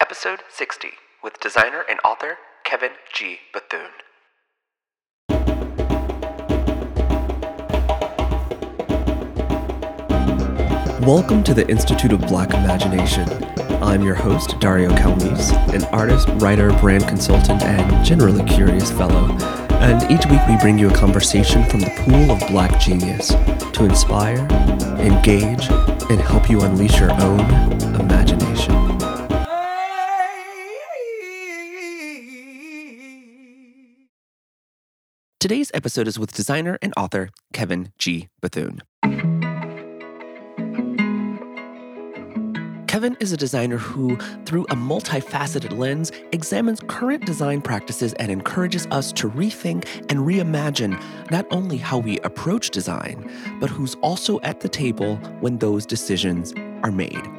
Episode 60 with designer and author Kevin G. Bethune. Welcome to the Institute of Black Imagination. I'm your host, Dario Calmese, an artist, writer, brand consultant, and generally curious fellow. And each week we bring you a conversation from the pool of black genius to inspire, engage, and help you unleash your own imagination. Today's episode is with designer and author Kevin G. Bethune. Kevin is a designer who, through a multifaceted lens, examines current design practices and encourages us to rethink and reimagine not only how we approach design, but who's also at the table when those decisions are made.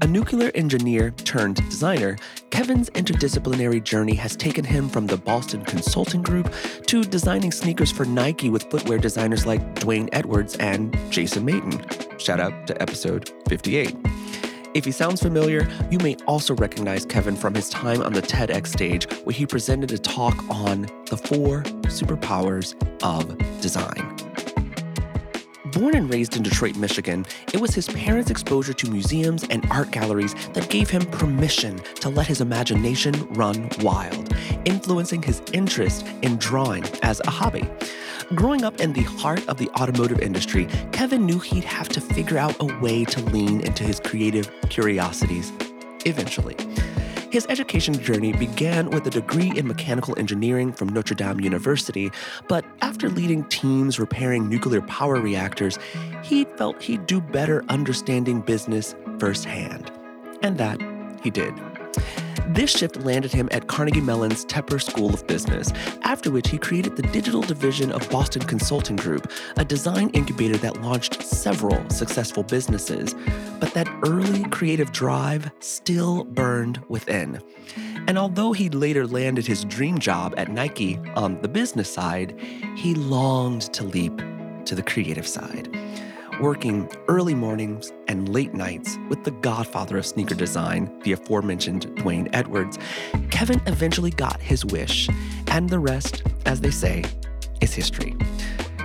A nuclear engineer turned designer, Kevin's interdisciplinary journey has taken him from the Boston Consulting Group to designing sneakers for Nike with footwear designers like Dwayne Edwards and Jason Mayden. Shout out to episode 58. If he sounds familiar, you may also recognize Kevin from his time on the TEDx stage where he presented a talk on the four superpowers of design. Born and raised in Detroit, Michigan, it was his parents' exposure to museums and art galleries that gave him permission to let his imagination run wild, influencing his interest in drawing as a hobby. Growing up in the heart of the automotive industry, Kevin knew he'd have to figure out a way to lean into his creative curiosities eventually. His education journey began with a degree in mechanical engineering from Notre Dame University, but after leading teams repairing nuclear power reactors, he felt he'd do better understanding business firsthand. And that he did. This shift landed him at Carnegie Mellon's Tepper School of Business, after which he created the digital division of Boston Consulting Group, a design incubator that launched several successful businesses. But that early creative drive still burned within. And although he later landed his dream job at Nike on the business side, he longed to leap to the creative side working early mornings and late nights with the godfather of sneaker design, the aforementioned Dwayne Edwards, Kevin eventually got his wish, and the rest, as they say, is history.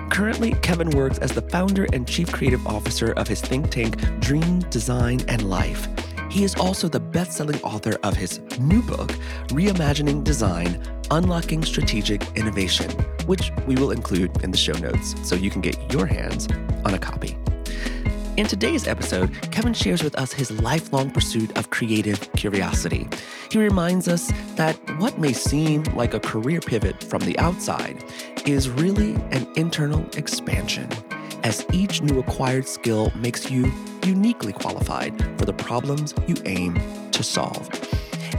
Currently, Kevin works as the founder and chief creative officer of his think tank, Dream, Design, and Life. He is also the best selling author of his new book, Reimagining Design Unlocking Strategic Innovation, which we will include in the show notes so you can get your hands on a copy. In today's episode, Kevin shares with us his lifelong pursuit of creative curiosity. He reminds us that what may seem like a career pivot from the outside is really an internal expansion, as each new acquired skill makes you uniquely qualified for the problems you aim to solve.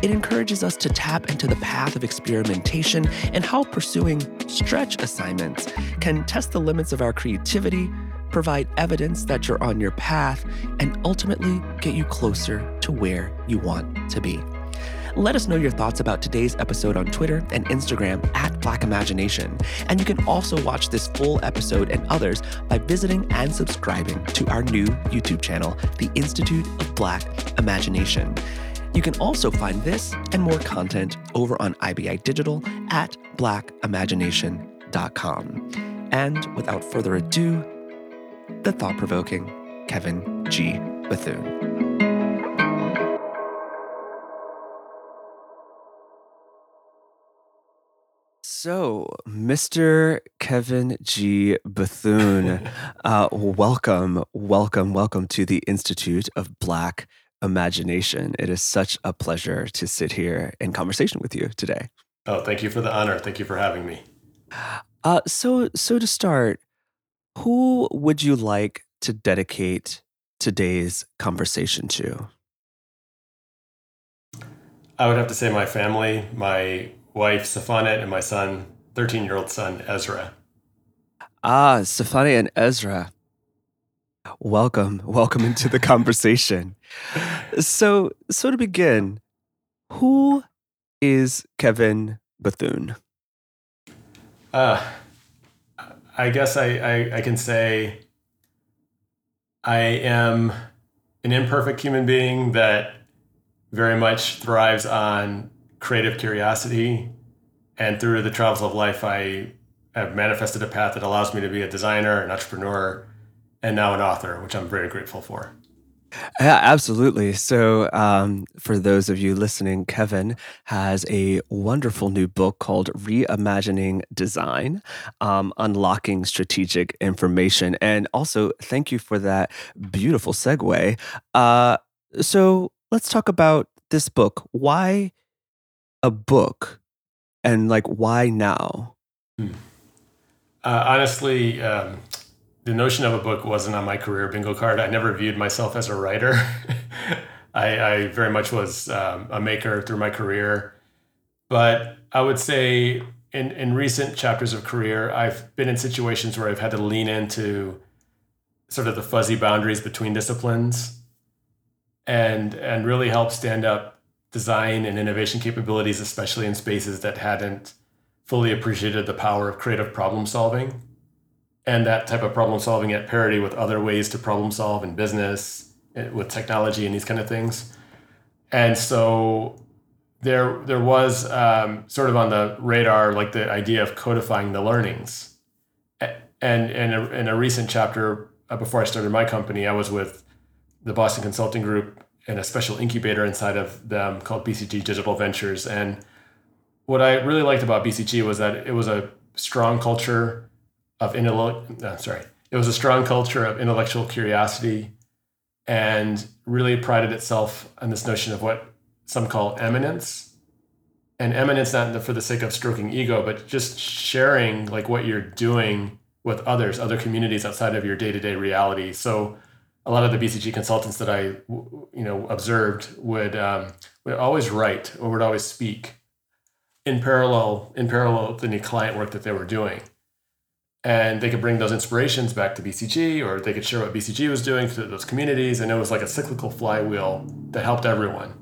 It encourages us to tap into the path of experimentation and how pursuing stretch assignments can test the limits of our creativity, provide evidence that you're on your path, and ultimately get you closer to where you want to be. Let us know your thoughts about today's episode on Twitter and Instagram at Black Imagination. And you can also watch this full episode and others by visiting and subscribing to our new YouTube channel, the Institute of Black Imagination. You can also find this and more content over on IBI Digital at blackimagination.com. And without further ado, the thought provoking Kevin G. Bethune. So, Mr. Kevin G. Bethune, uh, welcome, welcome, welcome to the Institute of Black Imagination. It is such a pleasure to sit here in conversation with you today. Oh, thank you for the honor. Thank you for having me. Uh, so, so to start, who would you like to dedicate today's conversation to? I would have to say my family, my wife, Safanet, and my son, 13 year old son, Ezra. Ah, Safane and Ezra. Welcome, welcome into the conversation. So, so to begin, who is Kevin Bethune? Uh, I guess I, I, I can say I am an imperfect human being that very much thrives on creative curiosity. And through the travels of life, I have manifested a path that allows me to be a designer, an entrepreneur, and now an author, which I'm very grateful for. Yeah, absolutely. So, um, for those of you listening, Kevin has a wonderful new book called Reimagining Design um, Unlocking Strategic Information. And also, thank you for that beautiful segue. Uh, so, let's talk about this book. Why a book? And like, why now? Hmm. Uh, honestly, um, the notion of a book wasn't on my career bingo card. I never viewed myself as a writer. I, I, very much was um, a maker through my career. But I would say in, in recent chapters of career, I've been in situations where I've had to lean into sort of the fuzzy boundaries between disciplines and and really help stand up design and innovation capabilities, especially in spaces that hadn't fully appreciated the power of creative problem solving. And that type of problem solving at parity with other ways to problem solve in business eh, with technology and these kind of things. And so there there was um, sort of on the radar like the idea of codifying the learnings. And in a, in a recent chapter uh, before i started my company i was with the boston consulting group and a special incubator inside of them called bcg digital ventures and what i really liked about bcg was that it was a strong culture of intellect. Uh, sorry, it was a strong culture of intellectual curiosity, and really prided itself on this notion of what some call eminence. And eminence not for the sake of stroking ego, but just sharing like what you're doing with others, other communities outside of your day-to-day reality. So a lot of the BCG consultants that I, you know, observed would um, would always write or would always speak in parallel in parallel with any client work that they were doing and they could bring those inspirations back to BCG or they could share what BCG was doing to those communities. And it was like a cyclical flywheel that helped everyone.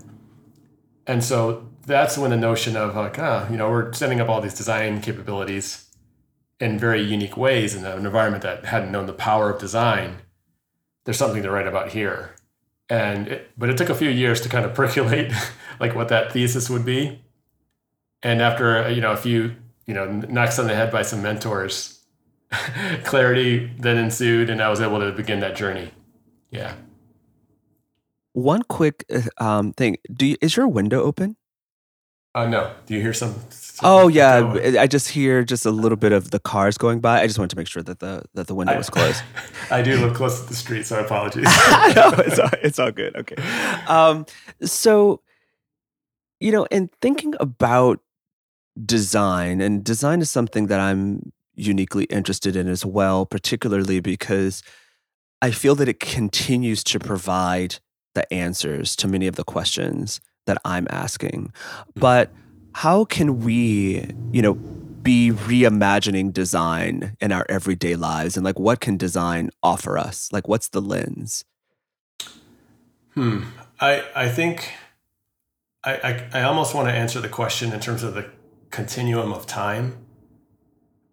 And so that's when the notion of like, ah, you know, we're setting up all these design capabilities in very unique ways in an environment that hadn't known the power of design. There's something to write about here. And it, but it took a few years to kind of percolate like what that thesis would be. And after, you know, a few, you know, knocks on the head by some mentors, clarity then ensued, and I was able to begin that journey. Yeah. One quick uh, um, thing: Do you, is your window open? Uh, no. Do you hear some? Oh yeah, I just hear just a little bit of the cars going by. I just wanted to make sure that the that the window I, was closed. I do live close to the street, so apologies. no, it's all, it's all good. Okay. Um, so, you know, in thinking about design, and design is something that I'm uniquely interested in as well, particularly because I feel that it continues to provide the answers to many of the questions that I'm asking. Mm. But how can we, you know, be reimagining design in our everyday lives and like what can design offer us? Like what's the lens? Hmm. I I think I, I, I almost want to answer the question in terms of the continuum of time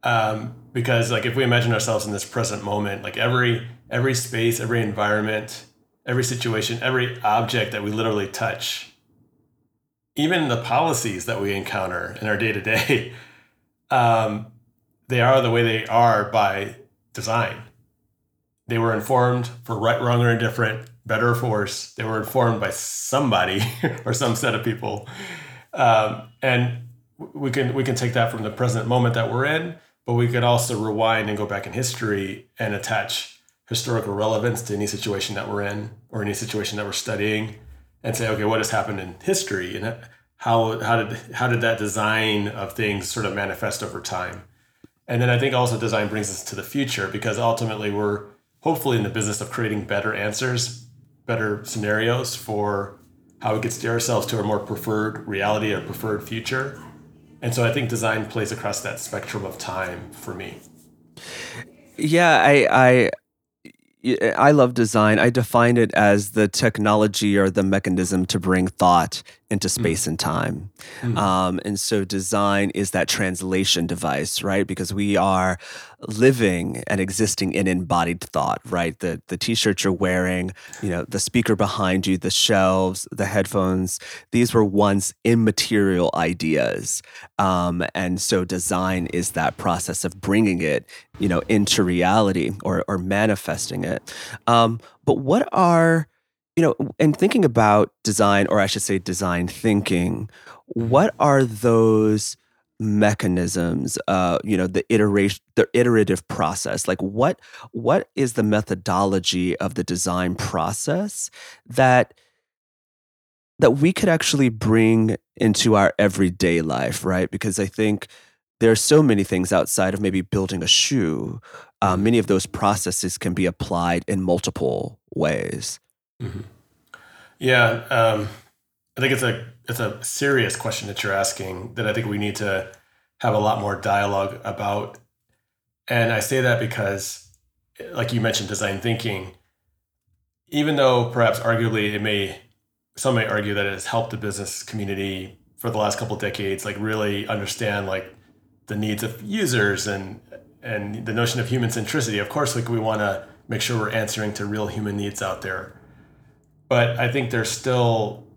um, because like if we imagine ourselves in this present moment like every every space every environment every situation every object that we literally touch even the policies that we encounter in our day to day they are the way they are by design. They were informed for right wrong or indifferent better or worse. They were informed by somebody or some set of people. Um, and we can we can take that from the present moment that we're in but we could also rewind and go back in history and attach historical relevance to any situation that we're in or any situation that we're studying and say okay what has happened in history? And how how did how did that design of things sort of manifest over time? And then i think also design brings us to the future because ultimately we're hopefully in the business of creating better answers better scenarios for how we could steer ourselves to a more preferred reality or preferred future. And so I think design plays across that spectrum of time for me. Yeah, I, I I love design. I define it as the technology or the mechanism to bring thought into mm. space mm. and time. Mm. Um, and so design is that translation device, right? Because we are living and existing in embodied thought, right? The the t-shirt you're wearing, you know, the speaker behind you, the shelves, the headphones, these were once immaterial ideas. Um, and so design is that process of bringing it, you know, into reality or or manifesting it. Um, but what are you know, and thinking about design, or I should say design thinking, what are those mechanisms uh you know the iteration the iterative process like what what is the methodology of the design process that that we could actually bring into our everyday life right because i think there are so many things outside of maybe building a shoe um, many of those processes can be applied in multiple ways mm-hmm. yeah um, i think it's a it's a serious question that you're asking that I think we need to have a lot more dialogue about. And I say that because, like you mentioned, design thinking, even though perhaps arguably it may, some may argue that it has helped the business community for the last couple decades, like really understand like the needs of users and and the notion of human centricity. Of course, like we want to make sure we're answering to real human needs out there. But I think there's still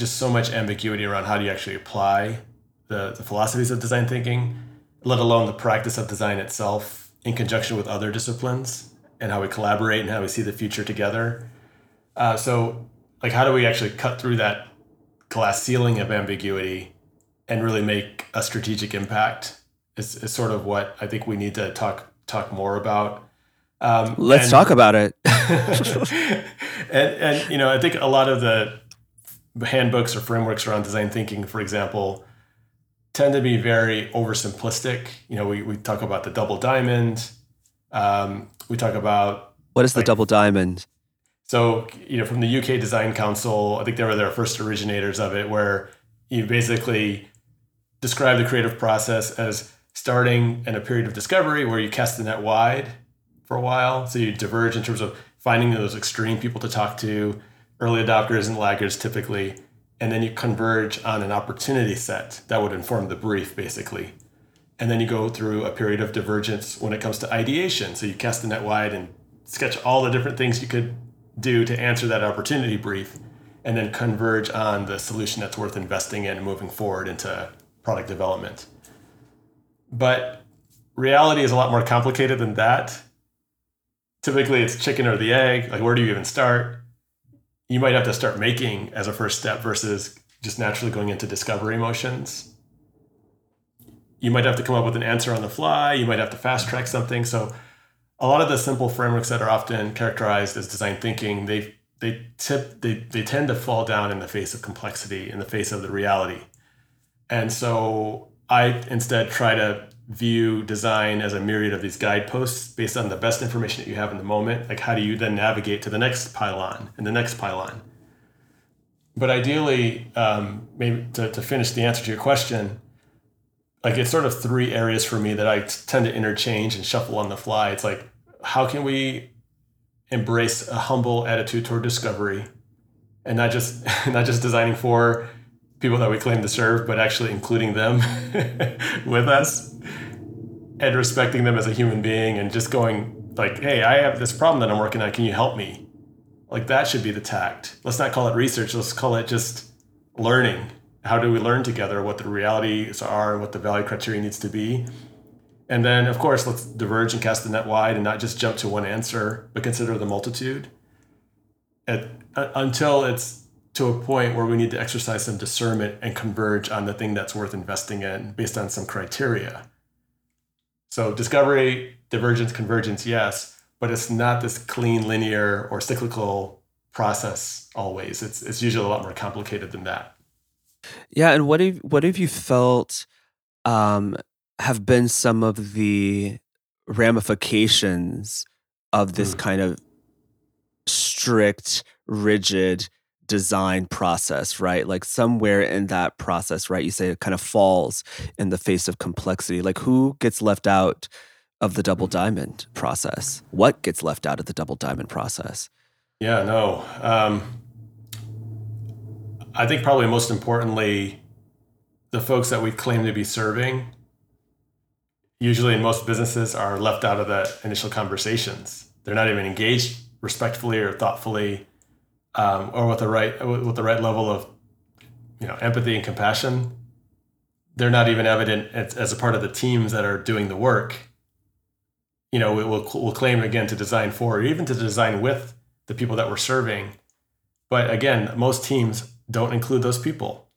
just so much ambiguity around how do you actually apply the, the philosophies of design thinking, let alone the practice of design itself in conjunction with other disciplines and how we collaborate and how we see the future together. Uh, so, like, how do we actually cut through that glass ceiling of ambiguity and really make a strategic impact? Is, is sort of what I think we need to talk talk more about. Um, Let's and, talk about it. and, and you know, I think a lot of the handbooks or frameworks around design thinking, for example, tend to be very oversimplistic. You know, we, we talk about the double diamond. Um, we talk about what is the double diamond? So, you know, from the UK Design Council, I think they were their first originators of it, where you basically describe the creative process as starting in a period of discovery where you cast the net wide for a while. So you diverge in terms of finding those extreme people to talk to, early adopters and laggards typically, and then you converge on an opportunity set that would inform the brief basically. And then you go through a period of divergence when it comes to ideation. So you cast the net wide and sketch all the different things you could do to answer that opportunity brief, and then converge on the solution that's worth investing in and moving forward into product development. But reality is a lot more complicated than that. Typically, it's chicken or the egg. Like, where do you even start? You might have to start making as a first step versus just naturally going into discovery motions. You might have to come up with an answer on the fly. You might have to fast track something. So, a lot of the simple frameworks that are often characterized as design thinking, they they tip they they tend to fall down in the face of complexity, in the face of the reality. And so, I instead try to view design as a myriad of these guideposts based on the best information that you have in the moment. Like, how do you then navigate to the next pylon and the next pylon? But ideally, um, maybe to, to finish the answer to your question, like it's sort of three areas for me that I tend to interchange and shuffle on the fly. It's like, how can we embrace a humble attitude toward discovery and not just not just designing for people that we claim to serve, but actually including them with us and respecting them as a human being and just going like, hey, I have this problem that I'm working on. Can you help me? Like that should be the tact. Let's not call it research. Let's call it just learning. How do we learn together what the realities are and what the value criteria needs to be? And then, of course, let's diverge and cast the net wide and not just jump to one answer, but consider the multitude. At, uh, until it's to a point where we need to exercise some discernment and converge on the thing that's worth investing in based on some criteria. So discovery, divergence, convergence, yes, but it's not this clean, linear, or cyclical process always. It's it's usually a lot more complicated than that. Yeah, and what have what have you felt um, have been some of the ramifications of this mm. kind of strict, rigid design process, right? Like somewhere in that process, right? You say it kind of falls in the face of complexity. Like who gets left out of the double diamond process? What gets left out of the double diamond process? Yeah, no. Um, I think probably most importantly, the folks that we claim to be serving, usually in most businesses, are left out of the initial conversations. They're not even engaged respectfully or thoughtfully, um, or with the right with the right level of you know empathy and compassion. They're not even evident as, as a part of the teams that are doing the work. You know, we'll, we'll claim again to design for, or even to design with the people that we're serving. But again, most teams don't include those people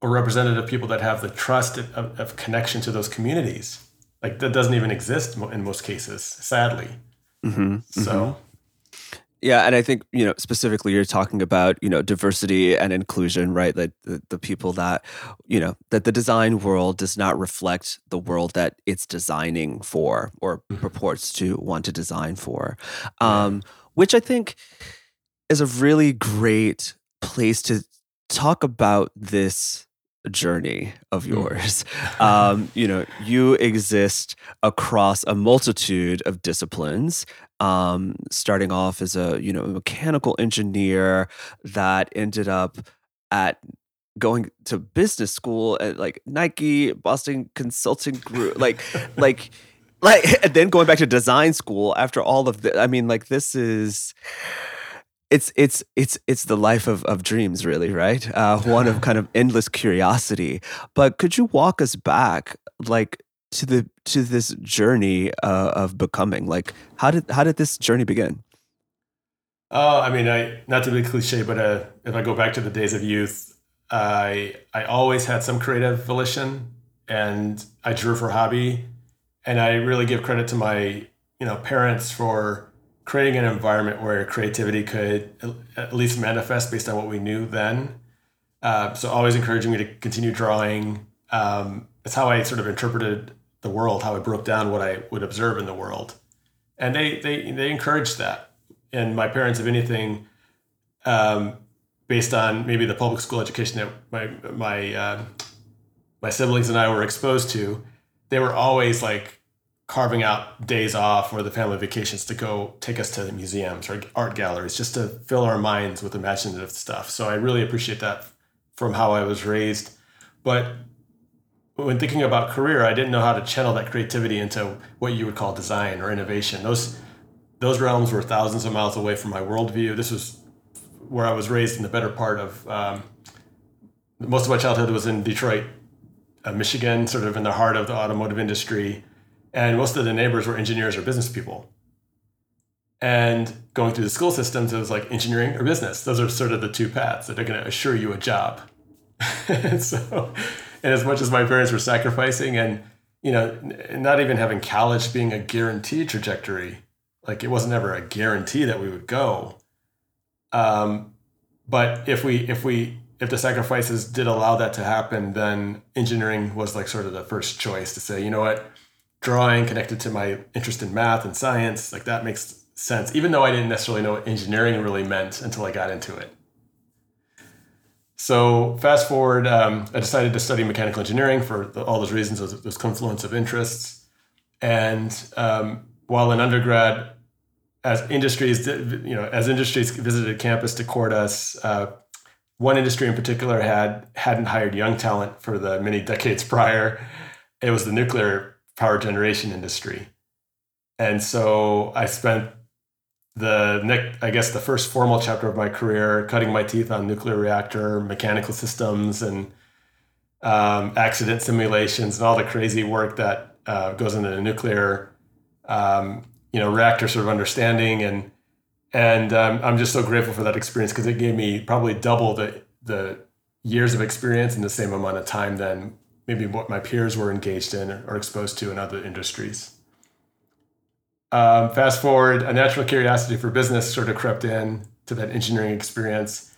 or representative people that have the trust of, of connection to those communities. Like that doesn't even exist in most cases, sadly. Mm-hmm, so. Mm-hmm. Yeah, and I think you know specifically you're talking about you know diversity and inclusion, right? Like the, the people that you know that the design world does not reflect the world that it's designing for or mm-hmm. purports to want to design for, um, which I think is a really great place to talk about this journey of hmm. yours. Um, you know, you exist across a multitude of disciplines. Um, starting off as a you know mechanical engineer that ended up at going to business school at like Nike, Boston Consulting Group, like like like and then going back to design school after all of the I mean like this is it's it's it's it's the life of, of dreams really right? Uh, one of kind of endless curiosity. But could you walk us back like to the to this journey uh, of becoming? Like how did how did this journey begin? Oh i mean i not to be cliche but uh, if i go back to the days of youth i i always had some creative volition and i drew for hobby and i really give credit to my you know parents for creating an environment where creativity could at least manifest based on what we knew then. Uh, so always encouraging me to continue drawing. Um, it's how I sort of interpreted the world, how I broke down what I would observe in the world, and they they they encouraged that. And my parents, if anything, um, based on maybe the public school education that my my uh, my siblings and I were exposed to, they were always like carving out days off or the family vacations to go take us to the museums or art galleries just to fill our minds with imaginative stuff. So I really appreciate that from how I was raised. But when thinking about career, I didn't know how to channel that creativity into what you would call design or innovation. Those those realms were thousands of miles away from my worldview. This was where I was raised in the better part of um, most of my childhood was in Detroit, uh, Michigan, sort of in the heart of the automotive industry and most of the neighbors were engineers or business people. And going through the school systems, it was like engineering or business. Those are sort of the two paths that are going to assure you a job. and so, and as much as my parents were sacrificing and, you know, not even having college being a guaranteed trajectory, like it wasn't ever a guarantee that we would go. Um, but if we, if we, if the sacrifices did allow that to happen, then engineering was like sort of the first choice to say, you know what, drawing connected to my interest in math and science like that makes sense even though i didn't necessarily know what engineering really meant until i got into it. So fast forward um, i decided to study mechanical engineering for the, all those reasons those, those, confluence of interests. And um, while in undergrad as industries you know as industries visited campus to court us uh, one industry in particular had hadn't hired young talent for the many decades prior. It was the nuclear power generation industry. And so I spent the next, I guess the first formal chapter of my career cutting my teeth on nuclear reactor mechanical systems and um, accident simulations and all the crazy work that uh, goes into the nuclear um, you know reactor sort of understanding and and um, I'm just so grateful for that experience because it gave me probably double the the years of experience in the same amount of time than maybe what my peers were engaged in or exposed to in other industries. Um, fast forward, a natural curiosity for business sort of crept in to that engineering experience,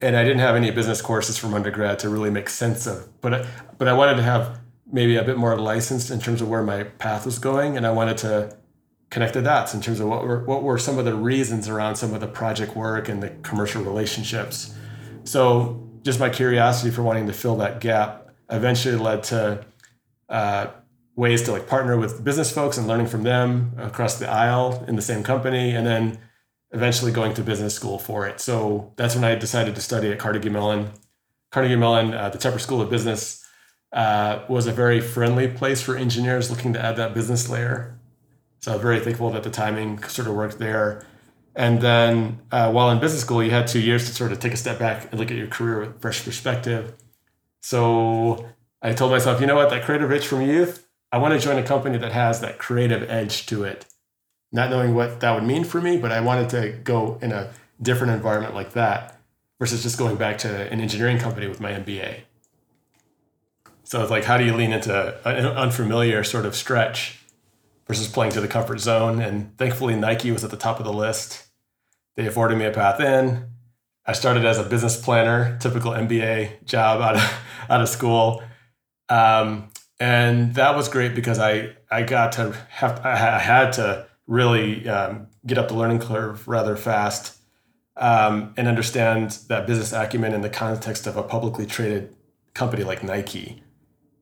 and I didn't have any business courses from undergrad to really make sense of. But I, but I wanted to have maybe a bit more licensed in terms of where my path was going, and I wanted to connect the dots in terms of what were what were some of the reasons around some of the project work and the commercial relationships. So just my curiosity for wanting to fill that gap eventually led to uh, ways to like partner with business folks and learning from them across the aisle in the same company, and then eventually going to business school for it. So that's when I decided to study at Carnegie Mellon. Carnegie Mellon, uh, the Tepper School of Business, uh, was a very friendly place for engineers looking to add that business layer. So I was very thankful that the timing sort of worked there. And then uh, while in business school, you had two years to sort of take a step back and look at your career with fresh perspective. So I told myself, you know what, that creative itch from youth, I want to join a company that has that creative edge to it. Not knowing what that would mean for me, but I wanted to go in a different environment like that versus just going back to an engineering company with my MBA. So it's like, how do you lean into an unfamiliar sort of stretch versus playing to the comfort zone? And thankfully, Nike was at the top of the list. They afforded me a path in. I started as a business planner, typical MBA job out of out of school. Um, and that was great because I I got to have I had to really um, get up the learning curve rather fast um, and understand that business acumen in the context of a publicly traded company like Nike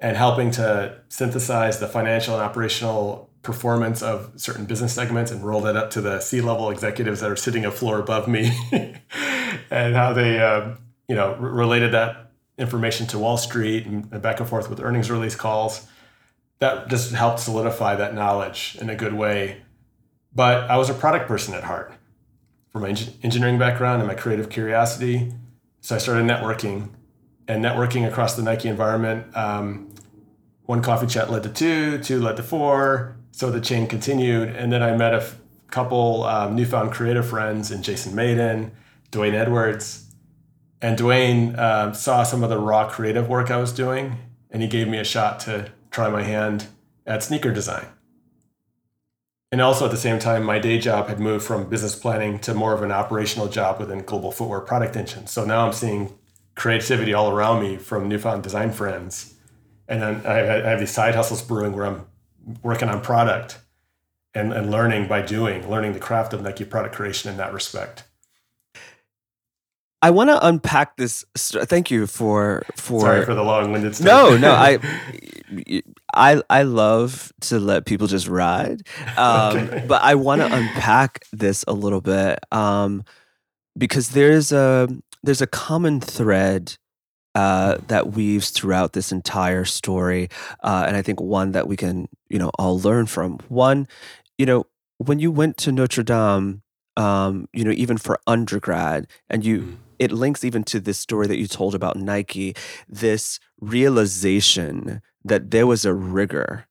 and helping to synthesize the financial and operational performance of certain business segments and roll that up to the C level executives that are sitting a floor above me and how they uh, you know related that information to Wall Street and back and forth with earnings release calls. That just helped solidify that knowledge in a good way. But I was a product person at heart from my engineering background and my creative curiosity. So I started networking and networking across the Nike environment. Um, one coffee chat led to two, two led to four. So the chain continued. And then I met a f- couple um, newfound creative friends in Jason Mayden, Dwayne Edwards, and Dwayne uh, saw some of the raw creative work I was doing, and he gave me a shot to try my hand at sneaker design. And also at the same time, my day job had moved from business planning to more of an operational job within Global Footwear Product Engine. So now I'm seeing creativity all around me from newfound design friends. And then I have these side hustles brewing where I'm working on product and, and learning by doing, learning the craft of Nike product creation in that respect. I want to unpack this. Thank you for for. Sorry for the long-winded. Statement. No, no, I, I, I love to let people just ride, um, okay. but I want to unpack this a little bit um, because there's a there's a common thread uh, that weaves throughout this entire story, uh, and I think one that we can you know all learn from. One, you know, when you went to Notre Dame, um, you know, even for undergrad, and you. Mm it links even to this story that you told about Nike, this realization that there was a rigor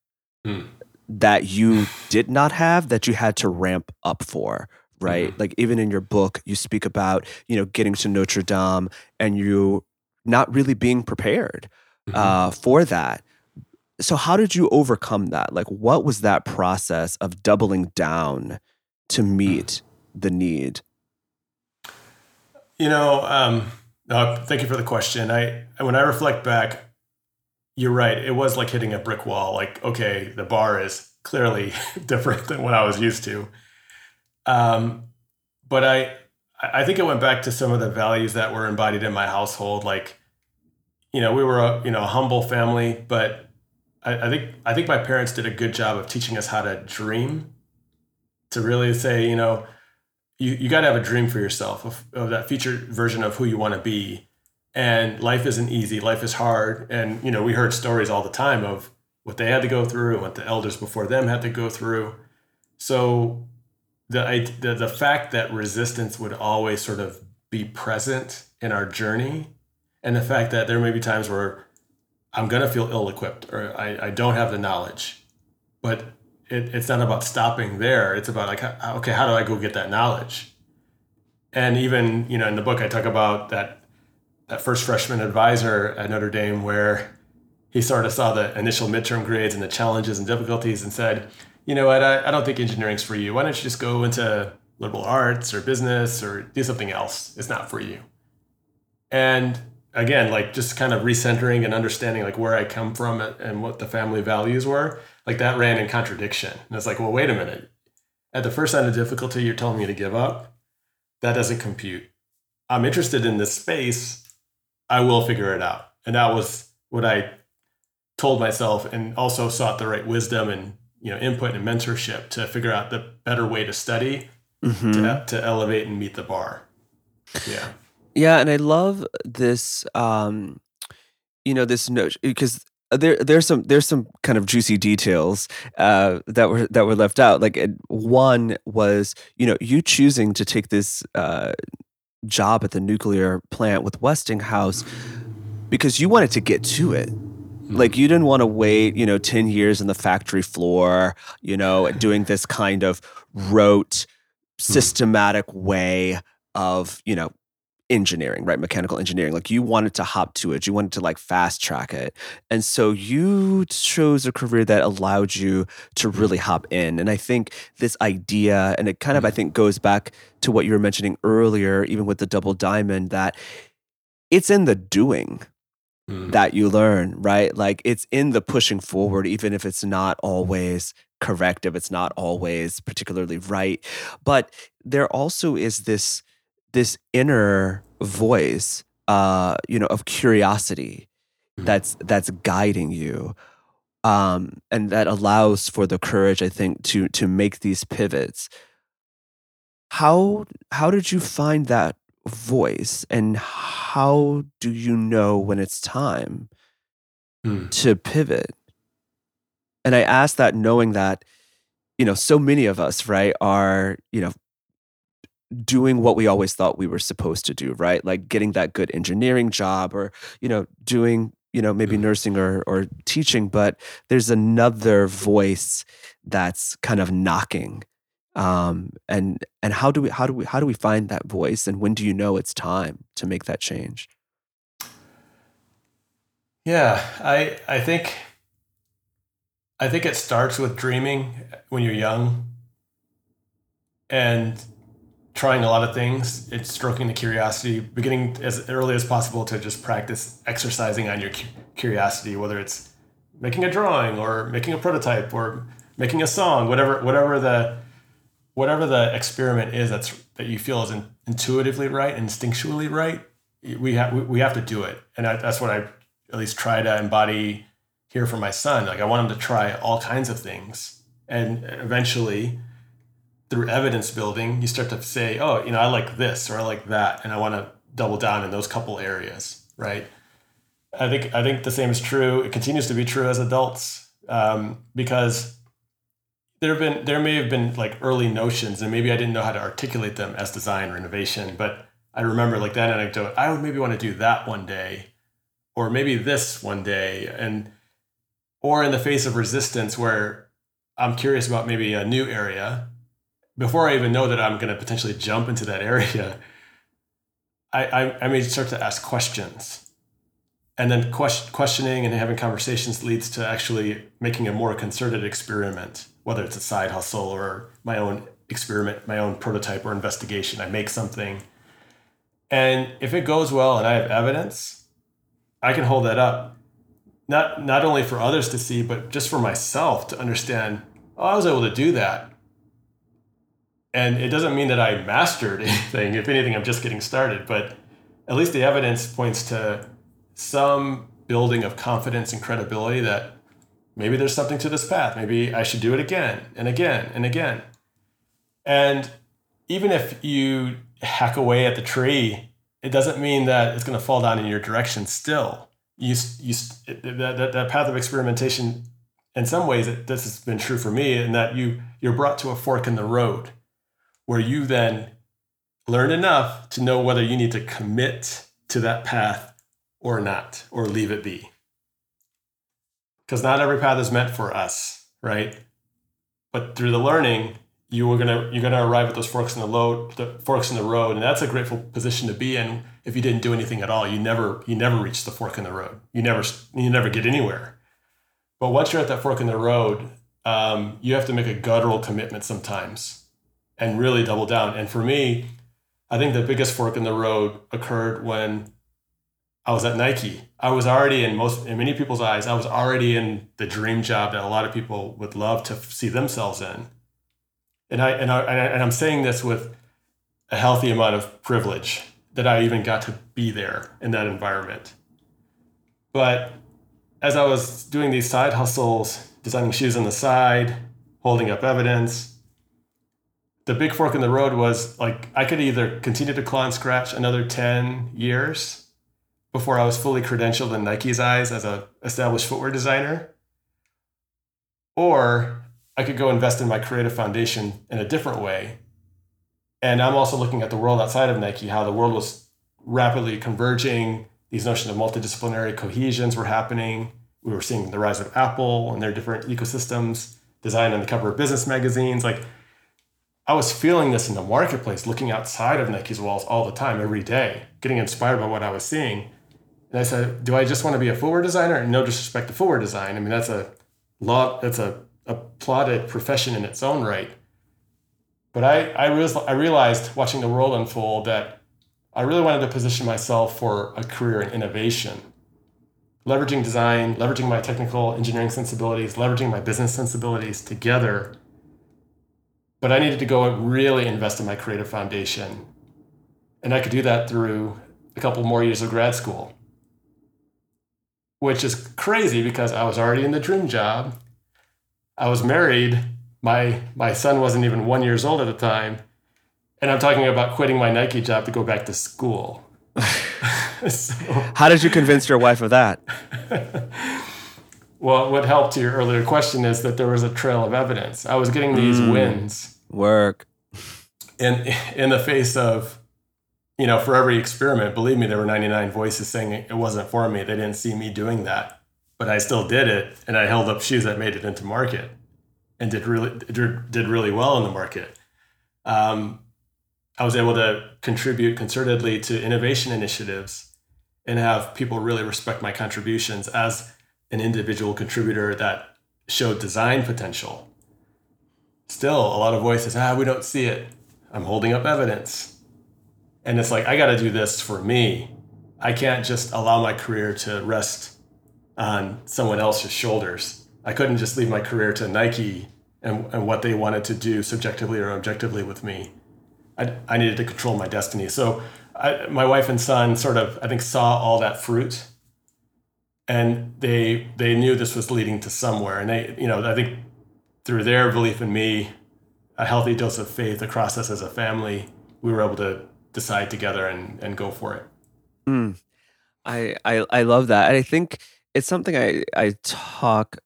mm. that you did not have that you had to ramp up for right mm-hmm. like even in your book you speak about you know getting to notre dame and you not really being prepared mm-hmm. uh, for that so how did you overcome that like what was that process of doubling down to hmm. meet the need you know, um, thank you for the question. I when I reflect back, you're right. It was like hitting a brick wall. Like, okay, the bar is clearly different than what I was used to. Um, but I, I think it went back to some of the values that were embodied in my household. Like, you know, we were a you know a humble family, but I, I think I think my parents did a good job of teaching us how to dream. To really say, you know, you, you got to have a dream for yourself of, of that future version of who you want to be. And life isn't easy life is hard. And you know we heard stories all the time of what they had to go through and what the elders before them had to go through. So the, the the fact that resistance would always sort of be present in our journey and the fact that there may be times where i'm going to feel ill-equipped or I, I don't have the knowledge but it, it's not about stopping there. It's about like, okay, how do I go get that knowledge? And even, you know, in the book, I talk about that, that first freshman advisor at Notre Dame where he sort of saw the initial midterm grades and the challenges and difficulties and said, you know what, I, I don't think engineering's for you. Why don't you just go into liberal arts or business or do something else? It's not for you. And again, like just kind of recentering and understanding like where I come from and what the family values were like that ran in contradiction. And it's like, well, wait a minute. At the first sign of difficulty, you're telling me to give up. That doesn't compute. I'm interested in this space. I will figure it out. And that was what I told myself and also sought the right wisdom and you know input and mentorship to figure out the better way to study mm-hmm. to, to elevate and meet the bar yeah yeah and i love this um you know this notion because there there's some there's some kind of juicy details uh, that were that were left out. Like one was you know you choosing to take this uh, job at the nuclear plant with Westinghouse because you wanted to get to it. Like you didn't want to wait, you know, 10 years in the factory floor, you know, doing this kind of rote, systematic way of, you know, engineering, right? Mechanical engineering. Like you wanted to hop to it, you wanted to like fast track it. And so you chose a career that allowed you to really hop in. And I think this idea, and it kind of, I think, goes back to what you were mentioning earlier, even with the double diamond, that it's in the doing. Mm. That you learn, right? Like it's in the pushing forward, even if it's not always correct, if it's not always particularly right. But there also is this this inner voice uh you know of curiosity mm-hmm. that's that's guiding you um and that allows for the courage i think to to make these pivots how how did you find that voice and how do you know when it's time mm. to pivot and i ask that knowing that you know so many of us right are you know doing what we always thought we were supposed to do, right? Like getting that good engineering job or, you know, doing, you know, maybe mm-hmm. nursing or or teaching, but there's another voice that's kind of knocking. Um and and how do we how do we how do we find that voice and when do you know it's time to make that change? Yeah, I I think I think it starts with dreaming when you're young. And trying a lot of things. It's stroking the curiosity, beginning as early as possible to just practice exercising on your curiosity, whether it's making a drawing or making a prototype or making a song, whatever whatever the whatever the experiment is that's that you feel is in, intuitively right, instinctually right. We have we have to do it, and I, that's what I at least try to embody here for my son. Like I want him to try all kinds of things, and eventually through evidence building, you start to say, oh, you know, I like this or I like that, and I want to double down in those couple areas, right? I think I think the same is true. It continues to be true as adults um, because there have been there may have been like early notions, and maybe I didn't know how to articulate them as design or innovation. But I remember like that anecdote. I would maybe want to do that one day, or maybe this one day, and or in the face of resistance where I'm curious about maybe a new area before I even know that I'm going to potentially jump into that area, I, I, I may start to ask questions. And then question, questioning and having conversations leads to actually making a more concerted experiment, whether it's a side hustle or my own experiment, my own prototype or investigation. I make something. And if it goes well and I have evidence, I can hold that up. Not not only for others to see, but just for myself to understand, oh, I was able to do that and it doesn't mean that I mastered anything. If anything, I'm just getting started. But at least the evidence points to some building of confidence and credibility that maybe there's something to this path. Maybe I should do it again and again and again. And even if you hack away at the tree, it doesn't mean that it's going to fall down in your direction still. You, you, that, that, that path of experimentation, in some ways, it, this has been true for me, in that you, you're brought to a fork in the road where you then learn enough to know whether you need to commit to that path or not, or leave it be. Because not every path is meant for us, right? But through the learning, you are gonna you're gonna arrive at those forks in the road, the forks in the road, and that's a grateful position to be in. If you didn't do anything at all, you never you never reach the fork in the road. You never you never get anywhere. But once you're at that fork in the road, um, you have to make a guttural commitment sometimes and really double down. And for me, I think the biggest fork in the road occurred when I was at Nike. I was already in most in many people's eyes, I was already in the dream job that a lot of people would love to see themselves in. And I and I and I'm saying this with a healthy amount of privilege that I even got to be there in that environment. But as I was doing these side hustles, designing shoes on the side, holding up evidence, the big fork in the road was like I could either continue to claw and scratch another 10 years before I was fully credentialed in Nike's eyes as a established footwear designer, or I could go invest in my creative foundation in a different way. And I'm also looking at the world outside of Nike, how the world was rapidly converging. These notions of multidisciplinary cohesions were happening. We were seeing the rise of Apple and their different ecosystems, design on the cover of business magazines. Like I was feeling this in the marketplace, looking outside of Nike's walls all the time, every day, getting inspired by what I was seeing. And I said, do I just want to be a footwear designer? And no disrespect to footwear design. I mean, that's a lot, that's a applauded profession in its own right. But I, I, realized, I realized watching the world unfold that I really wanted to position myself for a career in innovation, leveraging design, leveraging my technical engineering sensibilities, leveraging my business sensibilities together. But I needed to go and really invest in my creative foundation. And I could do that through a couple more years of grad school which is crazy because I was already in the dream job. I was married. My my son wasn't even one years old at the time, and I'm talking about quitting my Nike job to go back to school. so, How did you convince your wife of that? well, what helped to your earlier question is that there was a trail of evidence. I was getting these mm, wins. Work. In in the face of you know, for every experiment, believe me, there were 99 voices saying it wasn't for me. They didn't see me doing that, but I still did it, and I held up shoes that made it into market, and did really did really well in the market. Um, I was able to contribute concertedly to innovation initiatives, and have people really respect my contributions as an individual contributor that showed design potential. Still, a lot of voices, ah, we don't see it. I'm holding up evidence and it's like, I got to do this for me. I can't just allow my career to rest on someone else's shoulders. I couldn't just leave my career to Nike and, and what they wanted to do subjectively or objectively with me. I, I needed to control my destiny. So I, my wife and son sort of, I think, saw all that fruit and they they knew this was leading to somewhere. And they, you know, I think through their belief in me, a healthy dose of faith across us as a family, we were able to decide together and and go for it. Mm. I, I I love that. And I think it's something I I talk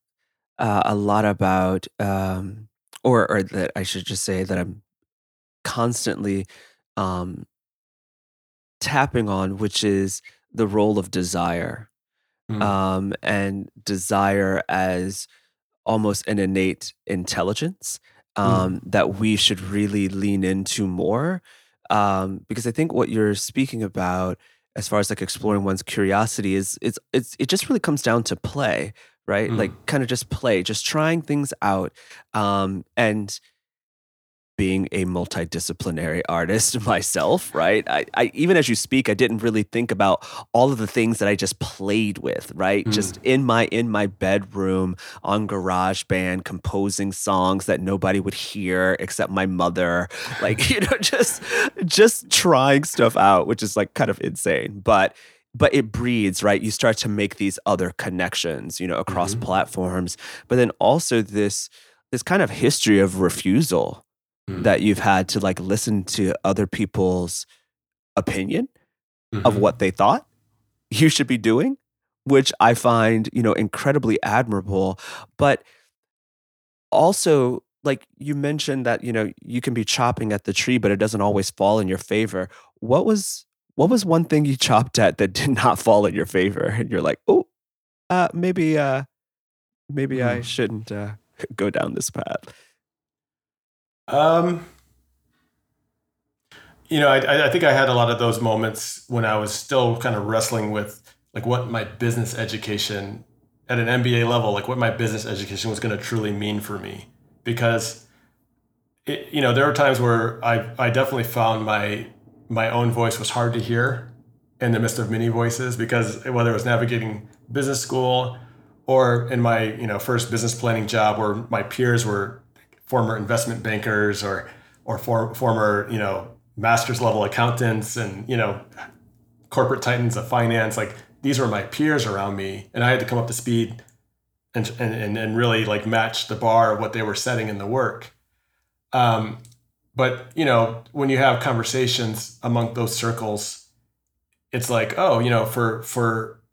uh, a lot about, um, or or that I should just say that I'm constantly um, tapping on, which is the role of desire, mm. um, and desire as almost an innate intelligence um, mm. that we should really lean into more um, because I think what you're speaking about, as far as like exploring one's curiosity, is it's it's it just really comes down to play, right? Mm. Like kind of just play, just trying things out, um, and being a multidisciplinary artist myself, right? I, I, even as you speak, I didn't really think about all of the things that I just played with, right? Mm. Just in my in my bedroom on GarageBand, composing songs that nobody would hear except my mother, like you know, just just trying stuff out, which is like kind of insane, but but it breeds right you start to make these other connections you know across mm-hmm. platforms but then also this this kind of history of refusal mm. that you've had to like listen to other people's opinion mm-hmm. of what they thought you should be doing, which I find, you know, incredibly admirable. But also, like you mentioned that, you know, you can be chopping at the tree, but it doesn't always fall in your favor. What was what was one thing you chopped at that did not fall in your favor? And you're like, oh, uh, maybe uh maybe mm. I shouldn't uh, go down this path. Um, you know, I, I think I had a lot of those moments when I was still kind of wrestling with like what my business education at an MBA level, like what my business education was going to truly mean for me. Because, it, you know, there were times where I, I definitely found my my own voice was hard to hear in the midst of many voices because whether it was navigating business school or in my you know first business planning job where my peers were former investment bankers or or for, former you know master's level accountants and you know corporate titans of finance like these were my peers around me, and I had to come up to speed and and and really like match the bar of what they were setting in the work. Um, but you know, when you have conversations among those circles, it's like, oh, you know, for for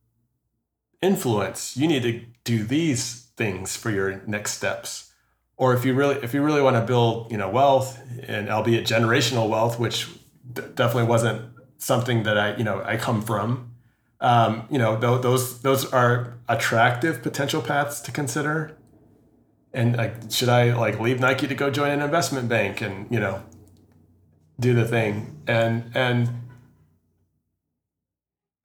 influence, you need to do these things for your next steps. Or if you really if you really want to build, you know, wealth and albeit generational wealth, which d- definitely wasn't something that I, you know, I come from. Um, you know, th- those those are attractive potential paths to consider. And like, should I like leave Nike to go join an investment bank and you know, do the thing? And and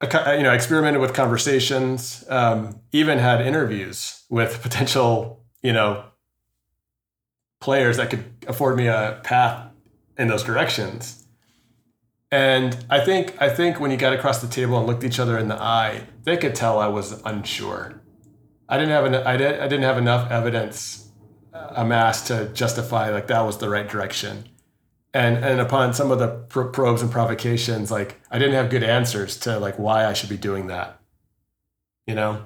you know, experimented with conversations, um, even had interviews with potential, you know, players that could afford me a path in those directions. And I think I think when you got across the table and looked each other in the eye, they could tell I was unsure. I didn't have an, I, did, I didn't have enough evidence uh, amassed to justify like that was the right direction and and upon some of the probes and provocations like i didn't have good answers to like why i should be doing that you know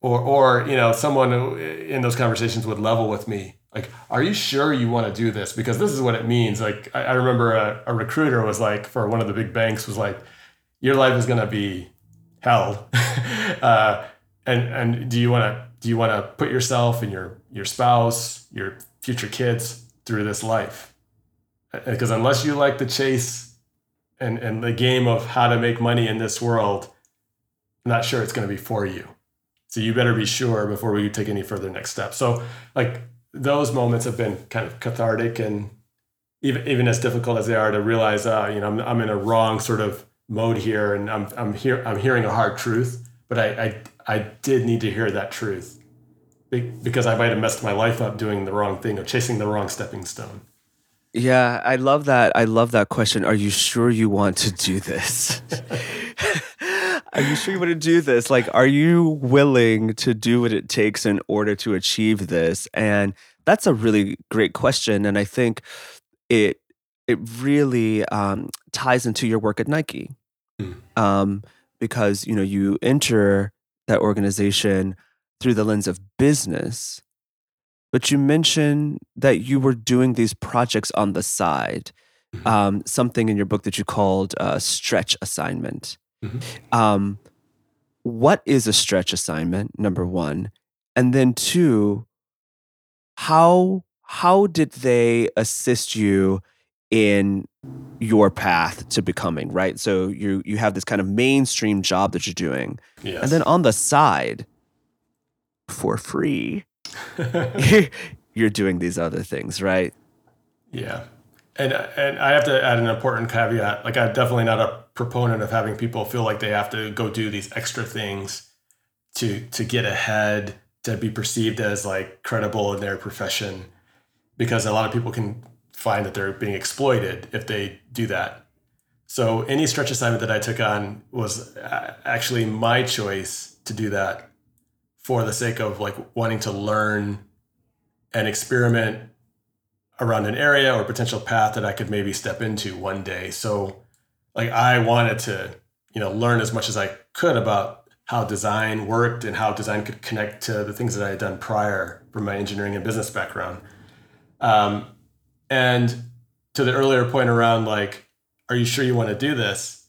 or or you know someone in those conversations would level with me like are you sure you want to do this because this is what it means like i, I remember a, a, recruiter was like for one of the big banks was like your life is going to be hell uh, and and do you want to do you want to put yourself and your your spouse your future kids through this life because unless you like the chase and, and the game of how to make money in this world, I'm not sure it's going to be for you. So you better be sure before we take any further next steps. So like those moments have been kind of cathartic and even even as difficult as they are to realize, uh, you know, I'm, I'm in a wrong sort of mode here, and I'm I'm here I'm hearing a hard truth, but I I, I did need to hear that truth because I might have messed my life up doing the wrong thing or chasing the wrong stepping stone. Yeah, I love that. I love that question. Are you sure you want to do this? are you sure you want to do this? Like, are you willing to do what it takes in order to achieve this? And that's a really great question. And I think it it really um, ties into your work at Nike, mm. um, because you know you enter that organization through the lens of business, but you mentioned that you were doing these projects on the side. Mm-hmm. Um, something in your book that you called a stretch assignment. Mm-hmm. Um, what is a stretch assignment? Number one, and then two, how how did they assist you in your path to becoming right? So you you have this kind of mainstream job that you're doing, yes. and then on the side, for free, you're doing these other things, right? Yeah. And and I have to add an important caveat. Like I'm definitely not a proponent of having people feel like they have to go do these extra things to to get ahead, to be perceived as like credible in their profession because a lot of people can find that they're being exploited if they do that. So any stretch assignment that I took on was uh, actually my choice to do that for the sake of like wanting to learn and experiment around an area or potential path that I could maybe step into one day. So like I wanted to, you know, learn as much as I could about how design worked and how design could connect to the things that I had done prior from my engineering and business background. Um, and to the earlier point around like, are you sure you want to do this?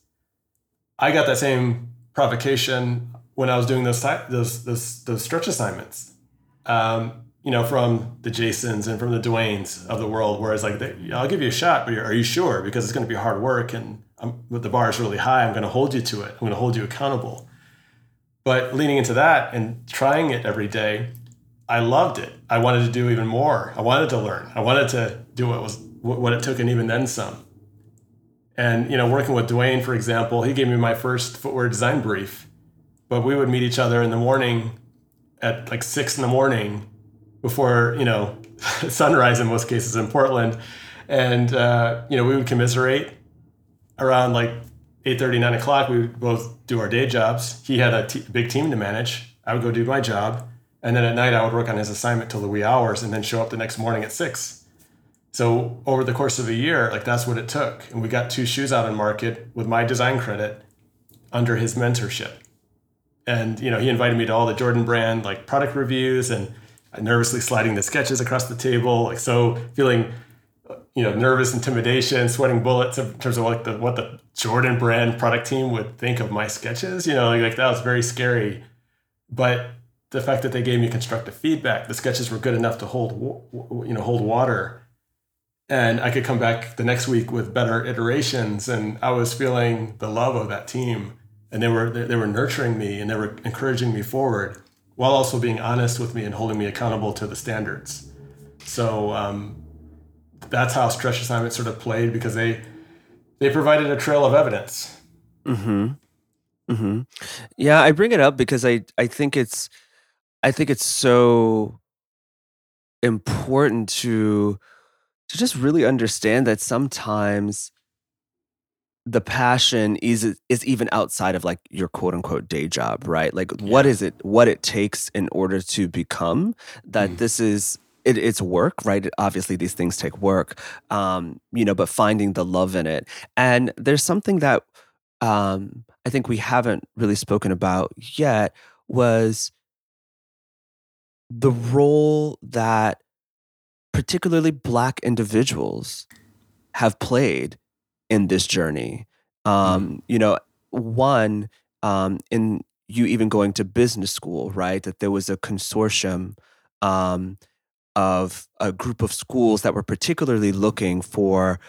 I got that same provocation when I was doing those those those, those stretch assignments. Um, you know, from the Jasons and from the Dwaynes of the world, where whereas like, they, I'll give you a shot, but are you sure? Because it's going to be hard work, and I'm, the bar is really high. I'm going to hold you to it. I'm going to hold you accountable. But leaning into that and trying it every day, I loved it. I wanted to do even more. I wanted to learn. I wanted to do what was what it took, and even then some. And you know, working with Dwayne, for example, he gave me my first footwear design brief but we would meet each other in the morning at like six in the morning before you know sunrise in most cases in Portland, and uh, you know we would commiserate around like 8 9 o'clock. We would both do our day jobs. He had a t- big team to manage. I would go do my job, and then at night I would work on his assignment till the wee hours, and then show up the next morning at six. So over the course of a year, like that's what it took, and we got two shoes out on market with my design credit under his mentorship and you know he invited me to all the Jordan brand like product reviews and nervously sliding the sketches across the table, like so feeling you know nervous intimidation, sweating bullets in terms of like the what the Jordan brand product team would think of my sketches. You know, like, like that was very scary. But the fact that they gave me constructive feedback, the sketches were good enough to hold you know hold water and I could come back the next week with better iterations. And I was feeling the love of that team, and they were they were nurturing me and they were encouraging me forward, while also being honest with me and holding me accountable to the standards. So um, that's how stretch assignment sort of played because they they provided a trail of evidence. Hmm. Hmm. Yeah, I bring it up because I I think it's I think it's so important to to just really understand that sometimes the passion is is even outside of like your quote unquote day job, right? Like yeah. what is it what it takes in order to become that mm. this is it, it's work, right? Obviously, these things take work, um, you know, but finding the love in it. And there's something that um, I think we haven't really spoken about yet was the role that particularly black individuals have played in this journey um, mm. you know one um, in you even going to business school right that there was a consortium um, of a group of schools that were particularly looking for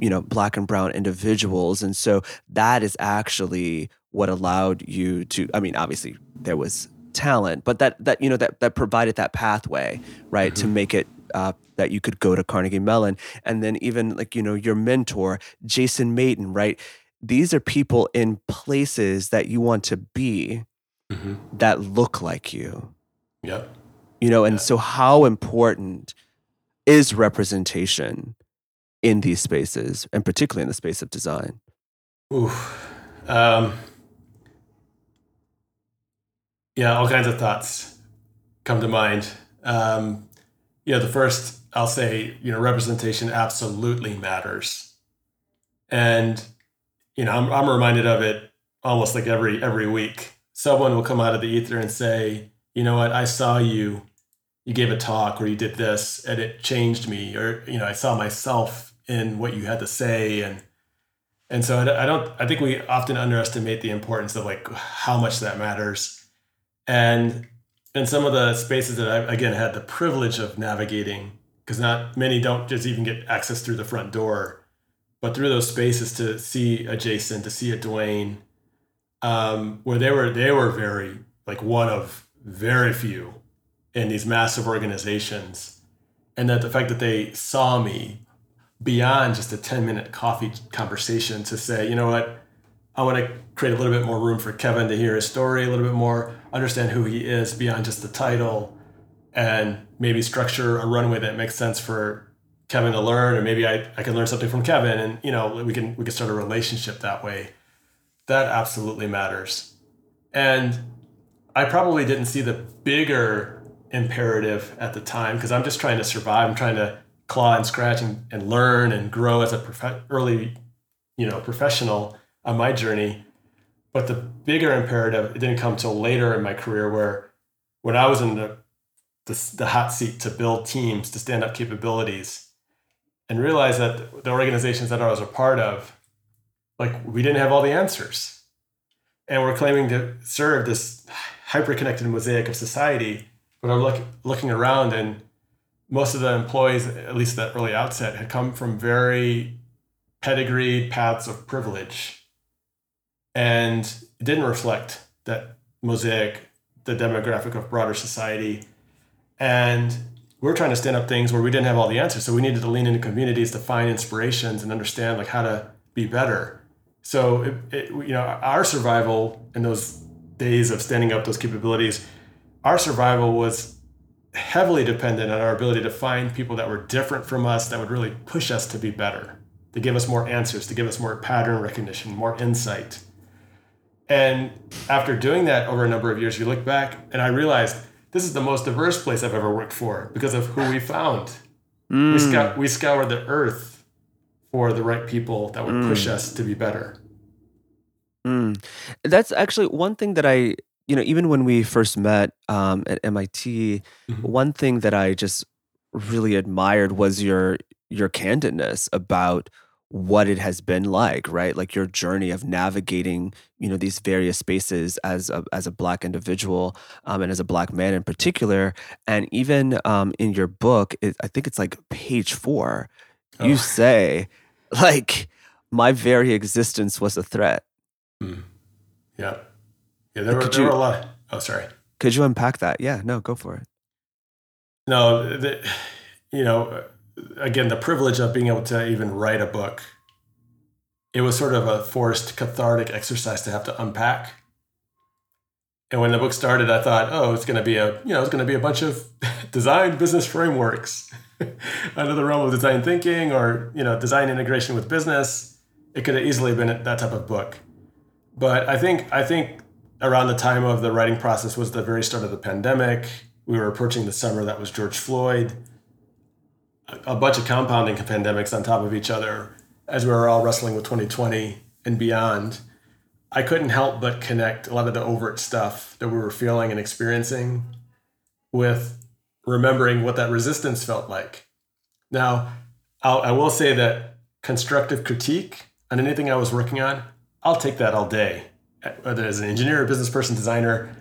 you know black and brown individuals and so that is actually what allowed you to i mean obviously there was talent but that that you know that that provided that pathway right mm-hmm. to make it uh, that you could go to Carnegie Mellon. And then even like, you know, your mentor, Jason Mayden, right? These are people in places that you want to be mm-hmm. that look like you. Yep. You know, and yeah. so how important is representation in these spaces, and particularly in the space of design? Ooh. Um, yeah, all kinds of thoughts come to mind. Um, you know, the first I'll say, you know, representation absolutely matters. And, you know, I'm, I'm reminded of it almost like every every week. Someone will come out of the ether and say, you know what, I saw you, you gave a talk or you did this and it changed me. Or, you know, I saw myself in what you had to say. And and so I, don't I think we often underestimate the importance of like how much that matters. And in some of the spaces that I again had the privilege of navigating, because not many don't just even get access through the front door, but through those spaces to see a Jason, to see a Dwayne, um, where they were they were very like one of very few in these massive organizations, and that the fact that they saw me beyond just a 10 minute coffee conversation to say, you know what, I want to create a little bit more room for Kevin to hear his story a little bit more, understand who he is beyond just the title, and maybe structure a runway that makes sense for Kevin to learn, or maybe I, I can learn something from Kevin, and you know we can we can start a relationship that way. That absolutely matters, and I probably didn't see the bigger imperative at the time because I'm just trying to survive. I'm trying to claw and scratch and, and learn and grow as a prof- early, you know, professional on my journey. But the bigger imperative, it didn't come till later in my career where when I was in the, the, the hot seat to build teams, to stand up capabilities, and realize that the organizations that I was a part of, like we didn't have all the answers. And we're claiming to serve this hyper-connected mosaic of society, but I'm look, looking around and most of the employees, at least at that early outset, had come from very pedigreed paths of privilege and it didn't reflect that mosaic, the demographic of broader society. And we are trying to stand up things where we didn't have all the answers. So we needed to lean into communities to find inspirations and understand like how to be better. So it, it, you know, our survival in those days of standing up those capabilities, our survival was heavily dependent on our ability to find people that were different from us that would really push us to be better, to give us more answers, to give us more pattern recognition, more insight. And after doing that over a number of years, you look back and I realized this is the most diverse place I've ever worked for because of who we found. Mm. We, scour- we scoured the earth for the right people that would mm. push us to be better. Mm. That's actually one thing that I you know, even when we first met um, at MIT, mm-hmm. one thing that I just really admired was your your candidness about what it has been like, right? Like your journey of navigating, you know, these various spaces as a, as a black individual um, and as a black man in particular. And even um, in your book, it, I think it's like page four, oh. you say, like, my very existence was a threat. Hmm. Yeah. Yeah, there, were, there you, were a lot. Oh, sorry. Could you unpack that? Yeah, no, go for it. No, the, you know, again, the privilege of being able to even write a book, it was sort of a forced cathartic exercise to have to unpack. And when the book started, I thought, oh, it's going to be a, you know, it's going to be a bunch of design business frameworks under the realm of design thinking or, you know, design integration with business. It could have easily been that type of book. But I think, I think around the time of the writing process was the very start of the pandemic. We were approaching the summer that was George Floyd a bunch of compounding pandemics on top of each other as we were all wrestling with 2020 and beyond. I couldn't help but connect a lot of the overt stuff that we were feeling and experiencing with remembering what that resistance felt like. Now, I'll, I will say that constructive critique on anything I was working on, I'll take that all day. Whether as an engineer, business person, designer,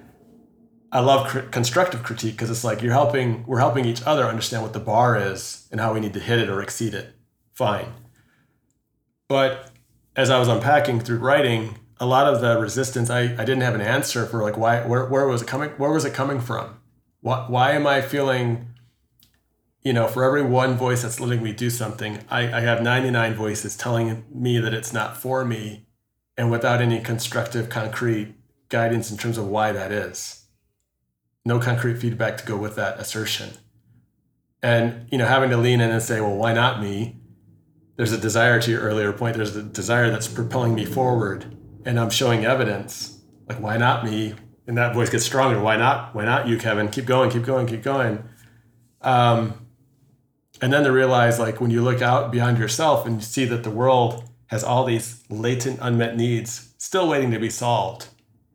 I love cr- constructive critique because it's like you're helping, we're helping each other understand what the bar is and how we need to hit it or exceed it. Fine. But as I was unpacking through writing, a lot of the resistance, I, I didn't have an answer for like why, where, where was it coming? Where was it coming from? Why, why am I feeling, you know, for every one voice that's letting me do something, I, I have 99 voices telling me that it's not for me and without any constructive, concrete guidance in terms of why that is no concrete feedback to go with that assertion. And you know, having to lean in and say, well, why not me? There's a desire to your earlier point, there's a desire that's propelling me forward. And I'm showing evidence. Like, why not me? And that voice gets stronger. Why not? Why not you, Kevin? Keep going, keep going, keep going. Um, and then to realize, like, when you look out beyond yourself and you see that the world has all these latent unmet needs still waiting to be solved.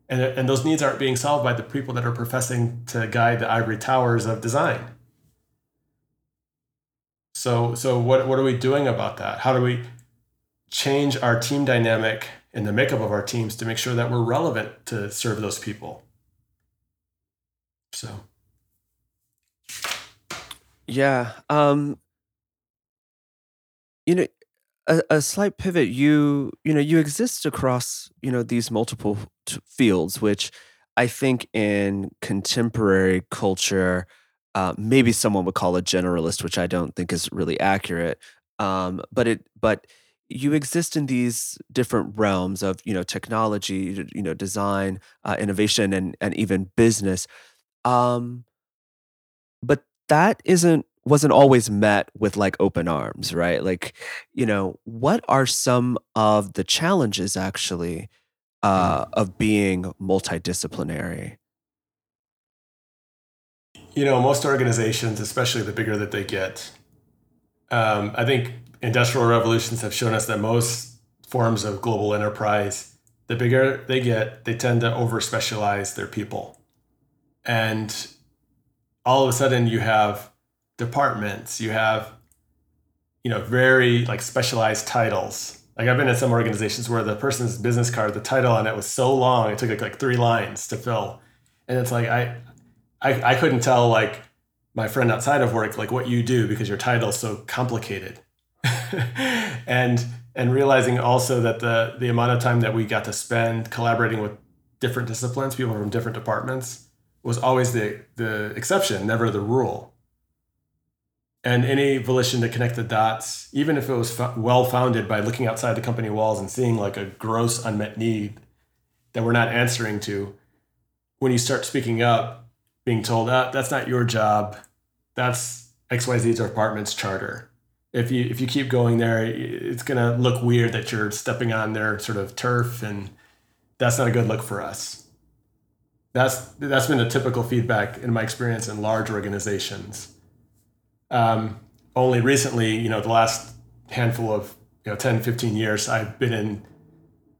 And, and those needs aren't being solved by the people that are professing to guide the ivory towers of design. So so what, what are we doing about that? How do we change our team dynamic and the makeup of our teams to make sure that we're relevant to serve those people? So. Yeah um you know a, a slight pivot you you know you exist across you know these multiple t- fields which i think in contemporary culture uh, maybe someone would call a generalist which i don't think is really accurate um, but it but you exist in these different realms of you know technology you know design uh, innovation and and even business um, but that isn't wasn't always met with like open arms, right? Like, you know, what are some of the challenges actually uh, mm. of being multidisciplinary? You know, most organizations, especially the bigger that they get, um, I think industrial revolutions have shown us that most forms of global enterprise, the bigger they get, they tend to over specialize their people. And all of a sudden, you have departments, you have, you know, very like specialized titles. Like I've been in some organizations where the person's business card, the title on it was so long, it took like, like three lines to fill. And it's like I, I I couldn't tell like my friend outside of work like what you do because your title is so complicated. and and realizing also that the the amount of time that we got to spend collaborating with different disciplines, people from different departments, was always the the exception, never the rule and any volition to connect the dots, even if it was well founded by looking outside the company walls and seeing like a gross unmet need that we're not answering to, when you start speaking up, being told, ah, that's not your job, that's XYZ department's charter. If you if you keep going there, it's gonna look weird that you're stepping on their sort of turf, and that's not a good look for us. That's that's been a typical feedback in my experience in large organizations um, only recently, you know, the last handful of, you know, 10, 15 years, I've been in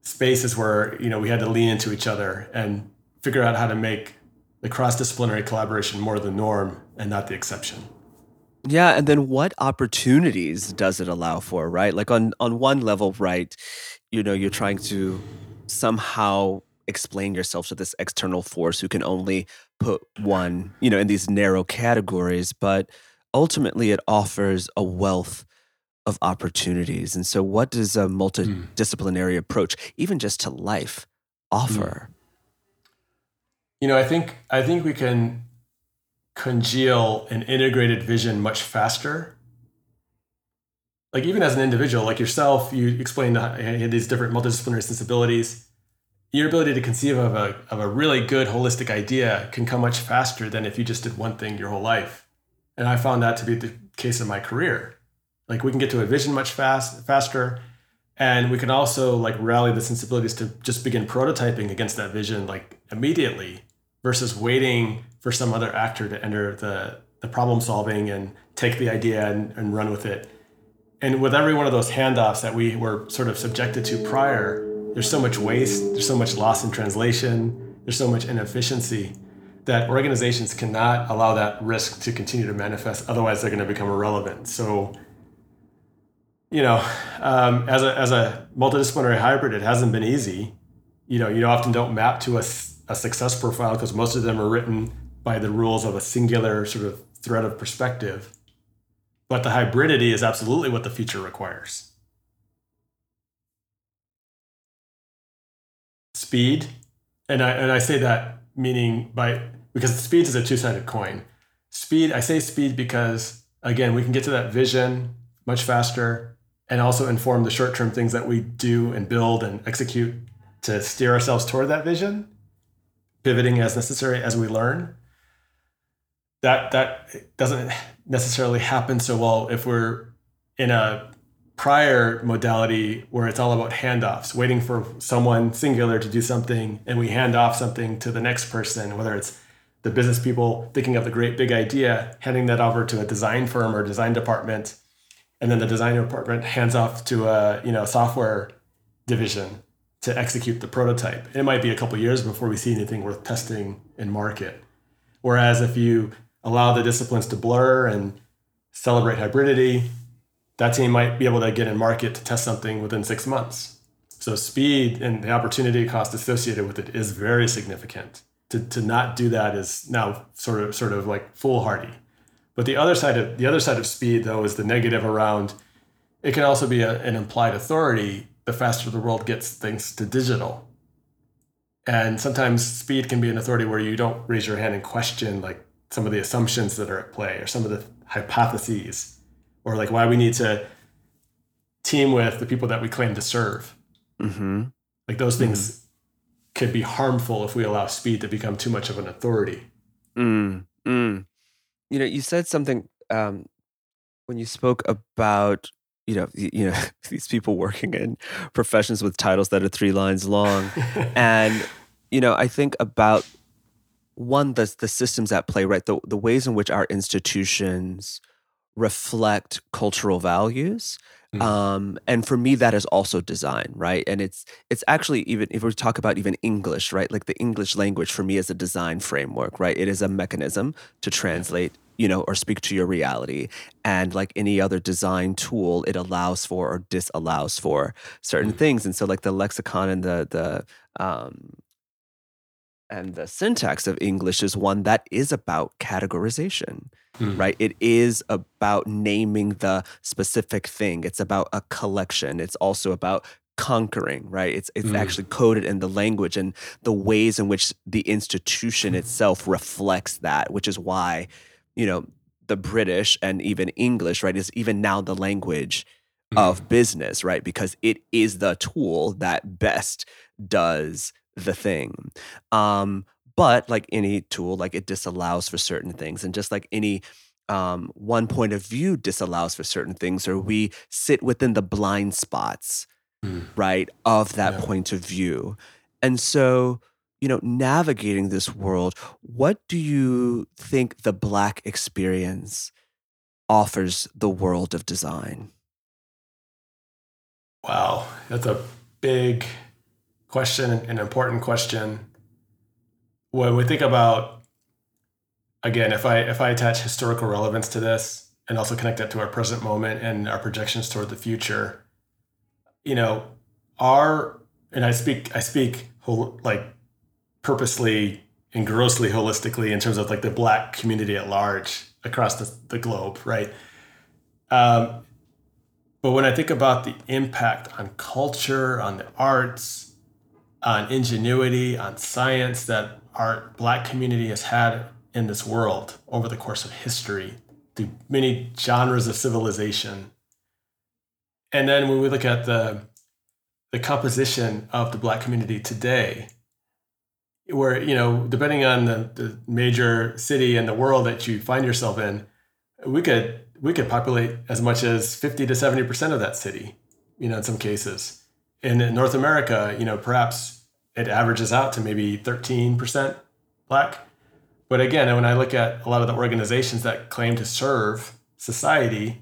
spaces where, you know, we had to lean into each other and figure out how to make the cross-disciplinary collaboration more the norm and not the exception. Yeah, and then what opportunities does it allow for, right? Like on on one level, right, you know, you're trying to somehow explain yourself to this external force who can only put one, you know, in these narrow categories, but ultimately it offers a wealth of opportunities. And so what does a hmm. multidisciplinary approach, even just to life, hmm. offer? You know, I think I think we can congeal an integrated vision much faster. Like even as an individual, like yourself, you explained these different multidisciplinary sensibilities. Your ability to conceive of a, of a really good holistic idea can come much faster than if you just did one thing your whole life. And I found that to be the case in my career. Like we can get to a vision much fast faster. And we can also like rally the sensibilities to just begin prototyping against that vision like immediately versus waiting for some other actor to enter the, the problem solving and take the idea and, and run with it. And with every one of those handoffs that we were sort of subjected to prior, there's so much waste, there's so much loss in translation, there's so much inefficiency that organizations cannot allow that risk to continue to manifest. Otherwise, they're going to become irrelevant. So, you know, um, as a as a multidisciplinary hybrid, it hasn't been easy. You know, you often don't map to a, a success profile because most of them are written by the rules of a singular sort of thread of perspective. But the hybridity is absolutely what the future requires. Speed, and I and I say that meaning by because speed is a two-sided coin. Speed, I say speed because again, we can get to that vision much faster and also inform the short-term things that we do and build and execute to steer ourselves toward that vision, pivoting as necessary as we learn that that doesn't necessarily happen so well if we're in a prior modality where it's all about handoffs, waiting for someone singular to do something, and we hand off something to the next person, whether it's the business people thinking of the great big idea, handing that over to a design firm or design department, and then the design department hands off to a you know software division to execute the prototype. It might be a couple years before we see anything worth testing in market. Whereas if you allow the disciplines to blur and celebrate hybridity, that team might be able to get in market to test something within six months. So speed and the opportunity cost associated with it is very significant. To, to not do that is now sort of sort of like foolhardy. But the other side of the other side of speed though is the negative around it can also be a, an implied authority the faster the world gets things to digital. And sometimes speed can be an authority where you don't raise your hand and question like some of the assumptions that are at play or some of the hypotheses or like why we need to team with the people that we claim to serve. Mm-hmm. Like those things mm. Could be harmful if we allow speed to become too much of an authority. Mm, mm. You know, you said something um, when you spoke about you know you know these people working in professions with titles that are three lines long, and you know I think about one the the systems at play right the the ways in which our institutions reflect cultural values mm-hmm. um, and for me that is also design right? And it's it's actually even if we talk about even english right? Like the english language for me is a design framework right? It is a mechanism to translate you know or speak to your reality. And like any other design tool it allows for or disallows for certain mm-hmm. things. And so like the lexicon and the the um and the syntax of English is one that is about categorization, mm. right? It is about naming the specific thing. It's about a collection. It's also about conquering, right? It's it's mm. actually coded in the language and the ways in which the institution itself reflects that, which is why, you know, the British and even English, right, is even now the language mm. of business, right? Because it is the tool that best does the thing. Um, but like any tool, like it disallows for certain things. And just like any um, one point of view disallows for certain things, or we sit within the blind spots, mm. right, of that yeah. point of view. And so, you know, navigating this world, what do you think the Black experience offers the world of design? Wow, that's a big question, an important question. When we think about again, if I if I attach historical relevance to this and also connect that to our present moment and our projections toward the future, you know, our and I speak I speak like purposely and grossly holistically in terms of like the black community at large across the, the globe, right? Um, but when I think about the impact on culture, on the arts, on ingenuity, on science that our black community has had in this world over the course of history through many genres of civilization. And then when we look at the the composition of the black community today, where, you know, depending on the, the major city in the world that you find yourself in, we could we could populate as much as 50 to 70% of that city, you know, in some cases. And In North America, you know, perhaps it averages out to maybe 13% black. But again, when I look at a lot of the organizations that claim to serve society,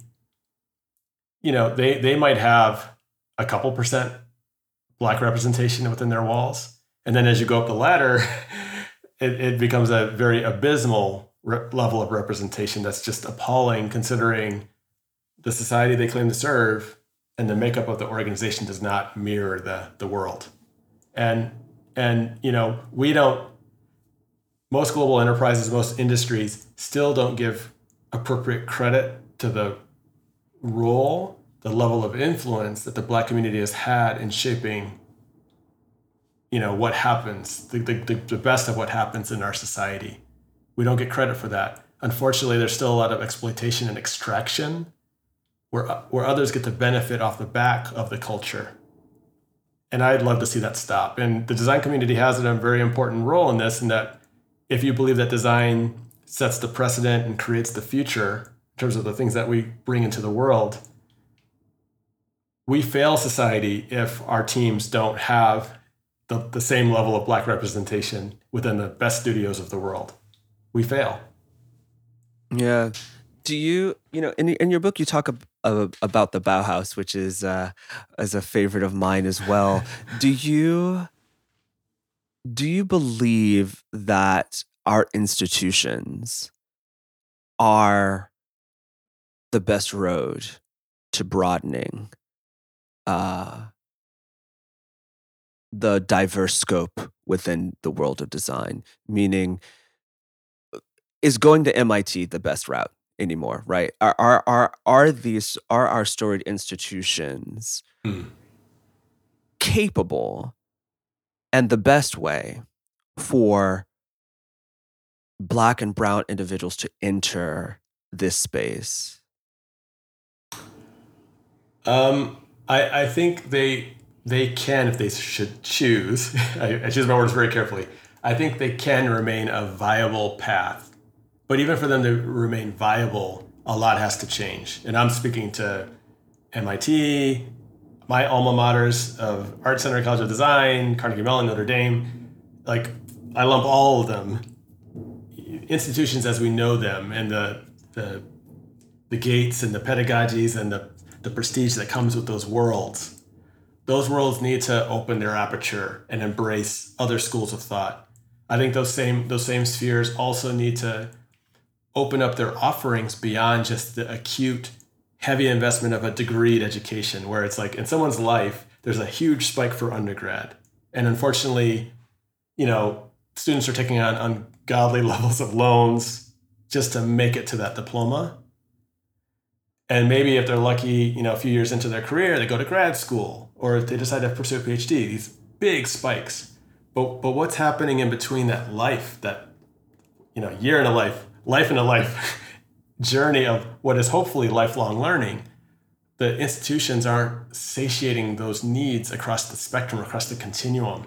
you know, they, they might have a couple percent black representation within their walls. And then as you go up the ladder, it, it becomes a very abysmal re- level of representation that's just appalling considering the society they claim to serve and the makeup of the organization does not mirror the, the world. And and you know, we don't most global enterprises, most industries still don't give appropriate credit to the role, the level of influence that the black community has had in shaping you know what happens the, the, the best of what happens in our society. We don't get credit for that. Unfortunately there's still a lot of exploitation and extraction where, where others get the benefit off the back of the culture and i'd love to see that stop and the design community has a very important role in this in that if you believe that design sets the precedent and creates the future in terms of the things that we bring into the world, we fail society if our teams don't have the, the same level of black representation within the best studios of the world. We fail. Yeah. Do you, you know, in, in your book, you talk ab- about the Bauhaus, which is uh, as a favorite of mine as well. Do you do you believe that our institutions are the best road to broadening uh, the diverse scope within the world of design? Meaning, is going to MIT the best route anymore? Right? Are are are are these are our storied institutions hmm. capable and the best way for black and brown individuals to enter this space? Um, I, I think they they can if they should choose. I, I choose my words very carefully. I think they can remain a viable path, but even for them to remain viable, a lot has to change. And I'm speaking to MIT, my alma maters of Art Center College of Design, Carnegie Mellon, Notre Dame, like I lump all of them institutions as we know them and the the the gates and the pedagogies and the the prestige that comes with those worlds. Those worlds need to open their aperture and embrace other schools of thought. I think those same those same spheres also need to open up their offerings beyond just the acute heavy investment of a degreed education where it's like in someone's life there's a huge spike for undergrad. And unfortunately you know students are taking on ungodly levels of loans just to make it to that diploma. And maybe if they're lucky you know a few years into their career they go to grad school or if they decide to pursue a phd these big spikes. But but what's happening in between that life that you know year in a life life in a life journey of what is hopefully lifelong learning, the institutions aren't satiating those needs across the spectrum, across the continuum.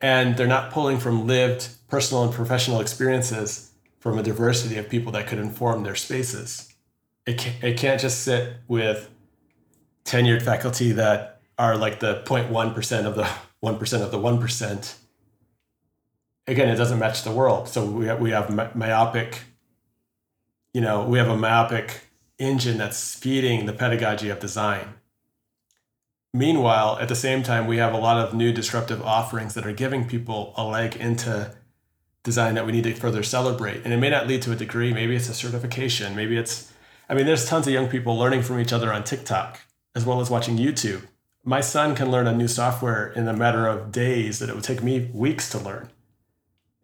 And they're not pulling from lived personal and professional experiences from a diversity of people that could inform their spaces. It can't, it can't just sit with tenured faculty that are like the 0.1% of the 1% of the 1%. Again, it doesn't match the world. So we have, we have myopic you know, we have a myopic engine that's feeding the pedagogy of design. Meanwhile, at the same time, we have a lot of new disruptive offerings that are giving people a leg into design that we need to further celebrate. And it may not lead to a degree, maybe it's a certification, maybe it's, I mean, there's tons of young people learning from each other on TikTok as well as watching YouTube. My son can learn a new software in a matter of days that it would take me weeks to learn.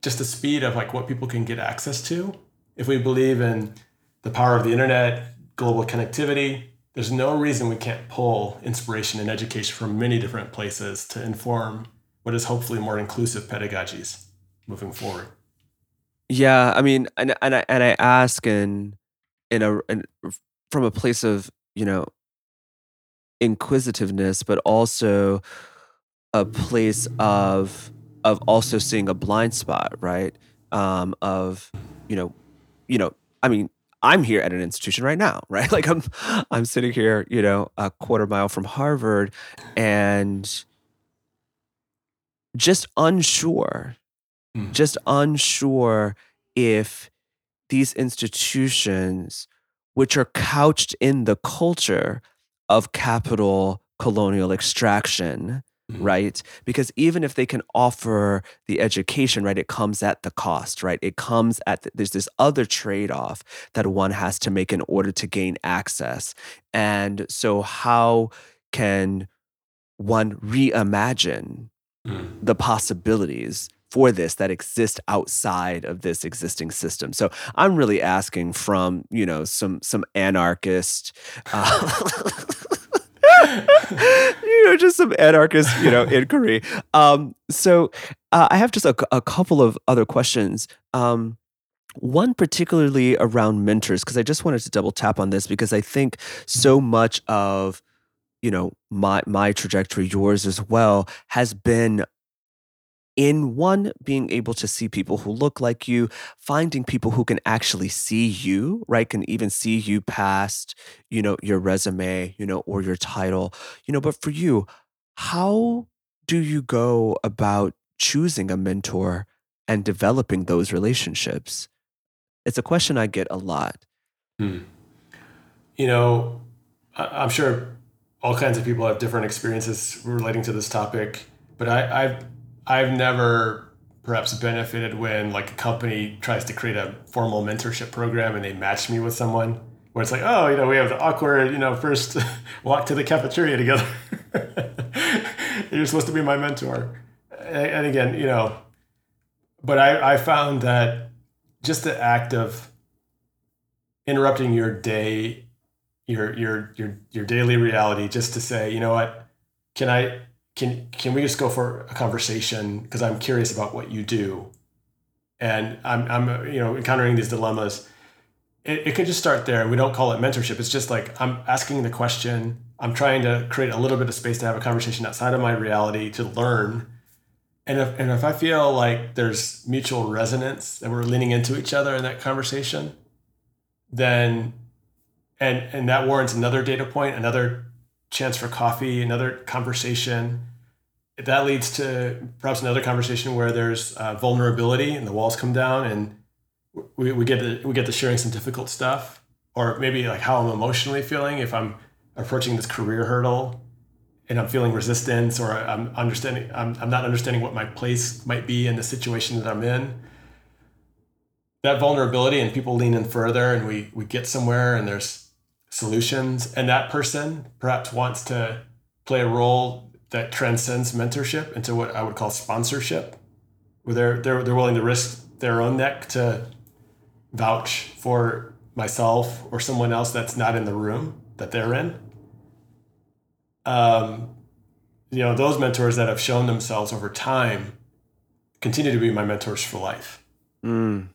Just the speed of like what people can get access to. If we believe in the power of the internet, global connectivity, there's no reason we can't pull inspiration and education from many different places to inform what is hopefully more inclusive pedagogies moving forward. Yeah, I mean, and and I and I ask in in a in, from a place of you know inquisitiveness, but also a place of of also seeing a blind spot, right? Um, of you know, you know, I mean, I'm here at an institution right now, right? Like I'm I'm sitting here, you know, a quarter mile from Harvard, and just unsure mm. just unsure if these institutions, which are couched in the culture of capital colonial extraction, mm-hmm. right? Because even if they can offer the education, right, it comes at the cost, right? It comes at, the, there's this other trade off that one has to make in order to gain access. And so, how can one reimagine mm. the possibilities for this that exist outside of this existing system. So I'm really asking from you know some some anarchist. Uh, you know, just some anarchist, you know, inquiry. Um, so uh, I have just a, a, couple of other questions. Um, one particularly around mentors, because I just wanted to double tap on this because I think so much of you know my my trajectory, yours as well, has been in one being able to see people who look like you finding people who can actually see you right? Can even see you past you know your resume you know or your title you know but for you how do you go about choosing a mentor and developing those relationships? It's a question i get a lot. Hmm. you know i'm sure all kinds of people have different experiences relating to this topic but I, I've I've never perhaps benefited when like a company tries to create a formal mentorship program and they match me with someone where it's like, oh, you know, we have the awkward, you know, first walk to the cafeteria together. You're supposed to be my mentor. And again, you know, but I, I found that just the act of interrupting your day, your your your your daily reality, just to say, you know what, can I can can we just go for a conversation because I'm curious about what you do, and I'm I'm you know encountering these dilemmas. It, it could just start there. We don't call it mentorship. It's just like I'm asking the question. I'm trying to create a little bit of space to have a conversation outside of my reality to learn. And if and if I feel like there's mutual resonance and we're leaning into each other in that conversation, then and and that warrants another data point, another chance for coffee, another conversation. If that leads to perhaps another conversation where there's uh, vulnerability and the walls come down and we, we get to, we get to sharing some difficult stuff or maybe like how I'm emotionally feeling if I'm approaching this career hurdle and I'm feeling resistance or I'm understanding I'm, I'm not understanding what my place might be in the situation that I'm in. That vulnerability and people lean in further and we we get somewhere and there's solutions. And that person perhaps wants to play a role that transcends mentorship into what I would call sponsorship where they're they're, they're willing to risk their own neck to vouch for myself or someone else that's not in the room that they're in. Um, you know those mentors that have shown themselves over time continue to be my mentors for life. Mm.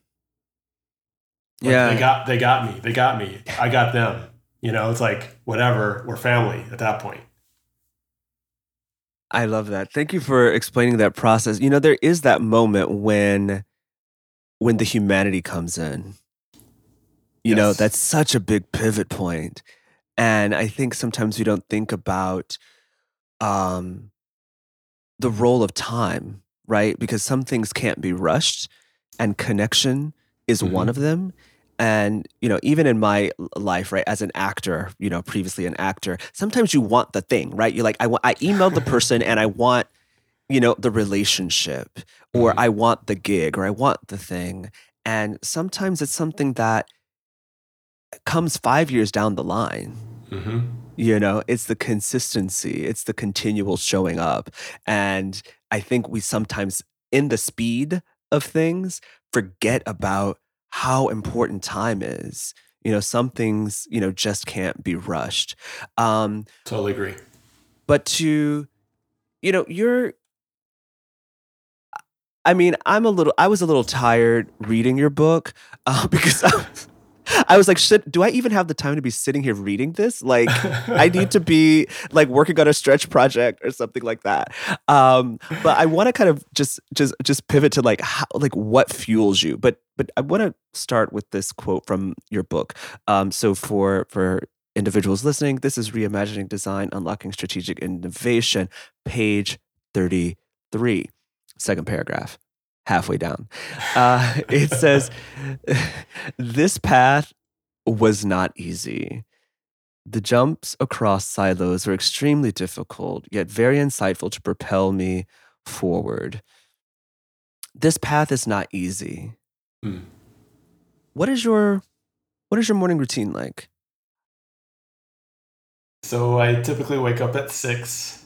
yeah they got they got me. They got me. I got them you know, it's like whatever, we're family at that point. I love that. Thank you for explaining that process. You know, there is that moment when when the humanity comes in. You yes. know, that's such a big pivot point. And I think sometimes we don't think about um the role of time, right? Because some things can't be rushed and connection is mm-hmm. one of them and you know even in my life right as an actor you know previously an actor sometimes you want the thing right you're like i want i emailed the person and i want you know, the relationship or Mhm. I want the gig or I want the thing. And sometimes it's something that comes 5 years down the line. Mhm. You know, it's the consistency, it's the continual showing up. And I think we sometimes, in the speed of things, forget about how important time is. You know, some things, you know, just can't be rushed. Um, Totally agree. but to, you know, you're I mean, I'm a little I was a little tired reading your book, uh, because I I was like, "Shit, do I even have the time to be sitting here reading this? Like, I need to be, like, working on a stretch project or something like that." Um, but I wanna kind of just just just pivot to, like, how like, what fuels you? But but I wanna start with this quote from your book. Um, so for for individuals listening, this is Reimagining Design: Unlocking Strategic Innovation, page 33, second paragraph, halfway down. Uh, it says, "This path was not easy. The jumps across silos were extremely difficult, yet very insightful to propel me forward. This path is not easy." Hmm. What is your what is your morning routine like? So I typically wake up at 6,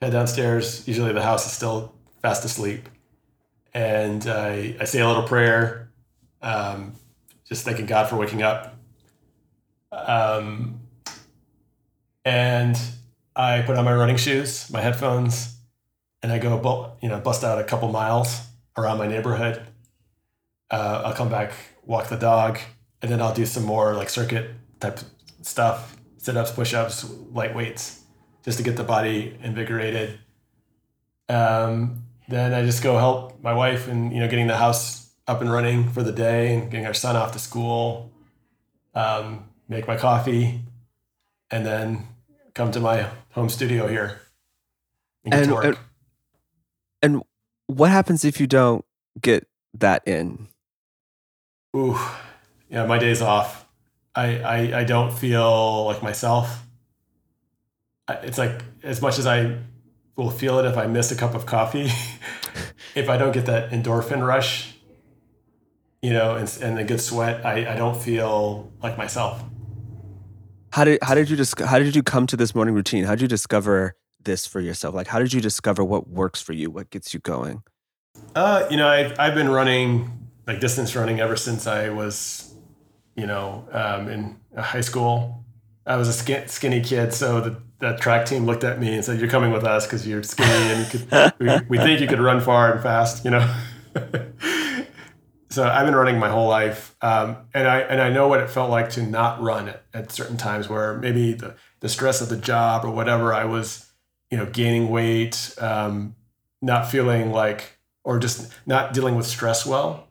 head downstairs. Usually the house is still fast asleep. And I, I say a little prayer, um, just thanking God for waking up. Um, and I put on my running shoes, my headphones, and I go, bu- you know, bust out a couple miles around my neighborhood. Uh, I'll come back, walk the dog, and then I'll do some more like circuit type stuff, sit ups, push ups, light weights, just to get the body invigorated. Um, then I just go help my wife and you know getting the house up and running for the day and getting our son off to school. Um, make my coffee, and then come to my home studio here and And and and what happens if you don't get that in? Ooh, yeah, my day's off. I, I, I don't feel like myself. It's like as much as I will feel it if I miss a cup of coffee, if I don't get that endorphin rush, you know, and, and a good sweat, I, I don't feel like myself. How did how did you dis- how did you come to this morning routine? How did you discover this for yourself? Like how did you discover what works for you? What gets you going? Uh, you know, I've, I've been running like distance running ever since I was, you know, um, in high school. I was a skin, skinny kid, so the, the track team looked at me and said, "You're coming with us because you're skinny and you could. we, we think you could run far and fast." You know. so I've been running my whole life, um, and I and I know what it felt like to not run at, at certain times where maybe the the stress of the job or whatever I was, you know, gaining weight, um, not feeling like, or just not dealing with stress well.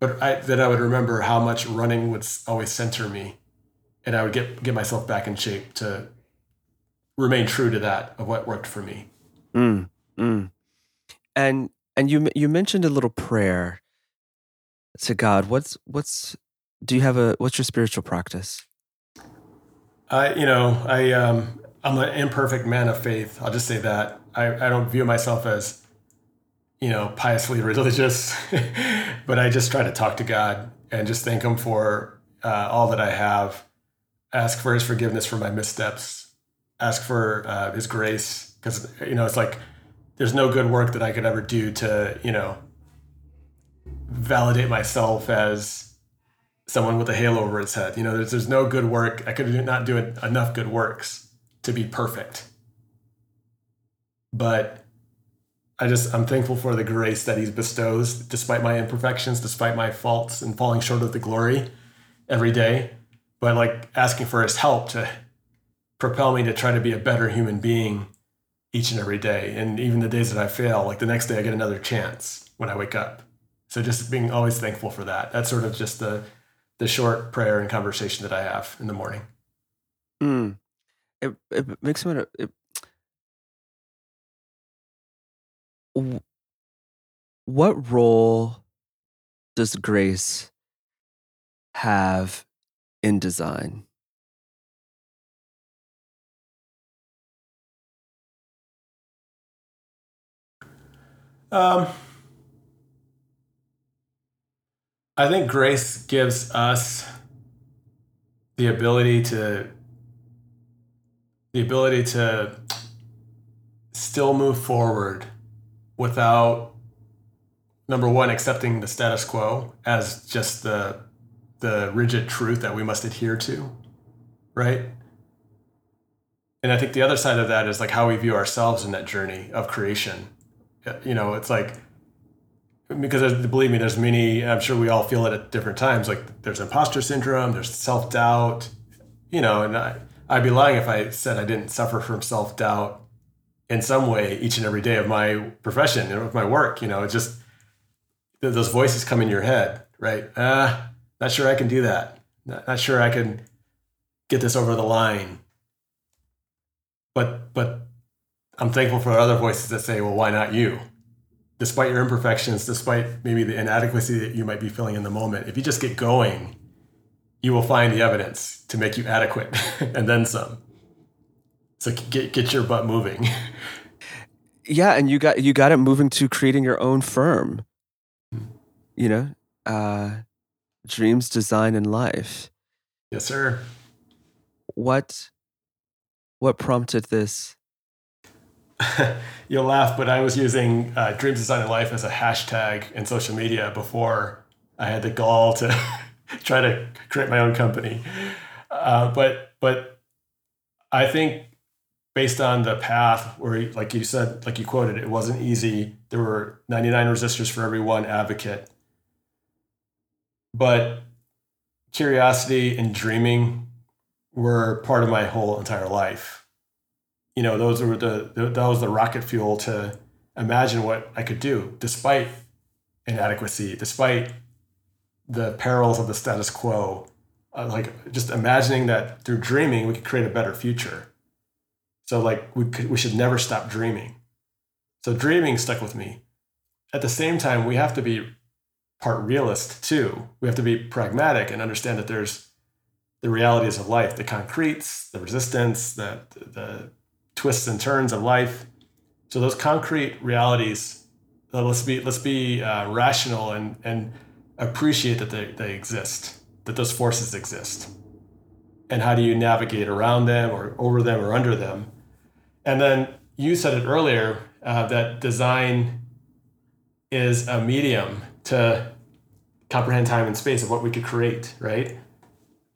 But I, then I would remember how much running would always center me, and I would get get myself back in shape to remain true to that of what worked for me. Mm, mm. And and you you mentioned a little prayer to God. What's what's do you have a what's your spiritual practice? I, you know, I, um, I'm an imperfect man of faith. I'll just say that. I, I don't view myself as, you know, piously religious, but I just try to talk to God and just thank Him for uh, all that I have. Ask for His forgiveness for my missteps. Ask for uh, His grace because you know it's like there's no good work that I could ever do to you know validate myself as someone with a halo over its head. You know, there's, there's no good work. I could not do enough good works to be perfect. But I just, I'm thankful for the grace that he bestows despite my imperfections, despite my faults and falling short of the glory every day. But like asking for his help to propel me to try to be a better human being each and every day. And even the days that I fail, like the next day I get another chance when I wake up. So just being always thankful for that. That's sort of just the the short prayer and conversation that I have in the morning. Mm. It it makes me it, what role does grace have in design? Um, I think grace gives us the ability to the ability to still move forward without number one accepting the status quo as just the the rigid truth that we must adhere to right? And i think the other side of that is like how we view ourselves in that journey of creation you know it's like because believe me there's many i'm sure we all feel it at different times like there's imposter syndrome there's self-doubt you know and I, i'd be lying if i said i didn't suffer from self-doubt in some way each and every day of my profession and of my work you know it's just those voices come in your head right? Uh not sure i can do that. Not, not sure i can get this over the line. But but i'm thankful for other voices that say well why not you despite your imperfections, despite maybe the inadequacy that you might be feeling in the moment, if you just get going, you will find the evidence to make you adequate and then some. So get get your butt moving. Yeah, and you got you got it moving to creating your own firm. You know, uh, dreams, design, and life. Yes, sir. What what prompted this? You'll laugh, but I was using uh, Dreams Design and Life as a hashtag in social media before I had the gall to try to create my own company. Uh, but but I think based on the path where, like you said, like you quoted, it wasn't easy. There were 99 resistors for every one advocate. But curiosity and dreaming were part of my whole entire life you know, those were the, that was the rocket fuel to imagine what I could do, despite inadequacy, despite the perils of the status quo. Uh, like just imagining that through dreaming we could create a better future. So like we could, we should never stop dreaming. So dreaming stuck with me. At the same time, we have to be part realist too. We have to be pragmatic and understand that there's the realities of life, the concretes, the resistance, the the twists and turns of life. So those concrete realities, uh, let's be let's be uh, rational and and appreciate that they, they exist, that those forces exist. And how do you navigate around them or over them or under them? And then you said it earlier uh, that design is a medium to comprehend time and space of what we could create, right?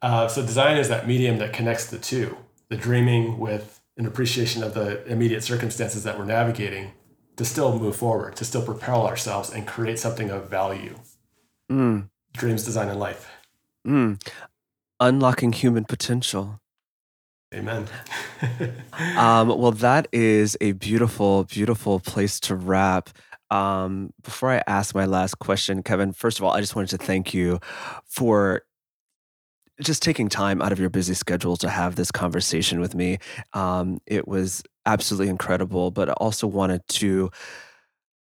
Uh, so design is that medium that connects the two, the dreaming with an appreciation of the immediate circumstances that we're navigating to still move forward, to still propel ourselves and create something of value. Mm. Dreams, design, and life. Mm. Unlocking human potential. Amen. um, well, that is a beautiful, beautiful place to wrap. Um, before I ask my last question, Kevin, first of all, I just wanted to thank you for just taking time out of your busy schedule to have this conversation with me. Um, it was absolutely incredible, but I also wanted to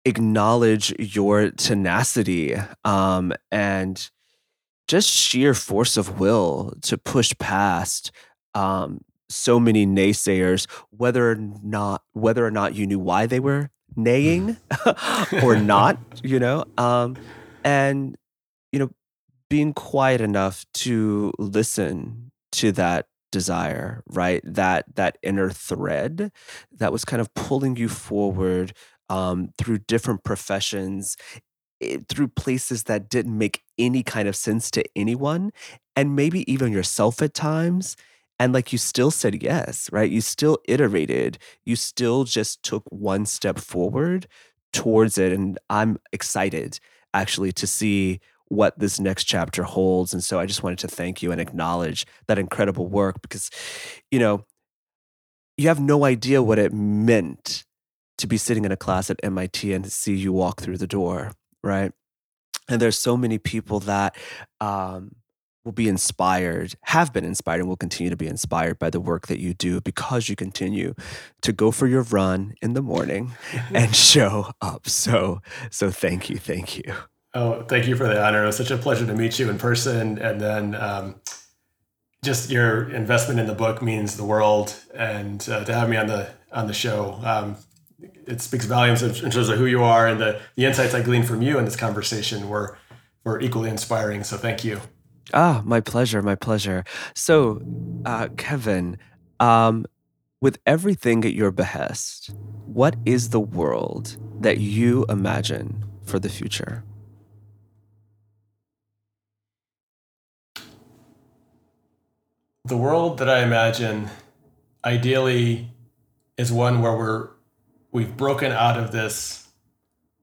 acknowledge your tenacity um, and just sheer force of will to push past um, so many naysayers, whether or not whether or not you knew why they were naying or not, you know, um, and being quiet enough to listen to that desire right? That that inner thread that was kind of pulling you forward um, through different professions it, through places that didn't make any kind of sense to anyone and maybe even yourself at times and like you still said yes right? You still iterated. You still just took one step forward towards it and i'm excited actually to see what this next chapter holds. And so I just wanted to thank you and acknowledge that incredible work because, you know, you have no idea what it meant to be sitting in a class at MIT and to see you walk through the door, right? And there's so many people that um, will be inspired, have been inspired, and will continue to be inspired by the work that you do because you continue to go for your run in the morning and show up. So, so thank you, thank you. Oh, thank you for the honor. It was such a pleasure to meet you in person. And then um, just your investment in the book means the world. And uh, to have me on the on the show, um, it speaks volumes in terms of who you are and the, the insights I gleaned from you in this conversation were were equally inspiring. So thank you. Ah, my pleasure, my pleasure. So, uh, Kevin, um, with everything at your behest, what is the world that you imagine for the future? The world that I imagine ideally is one where we're we've broken out of this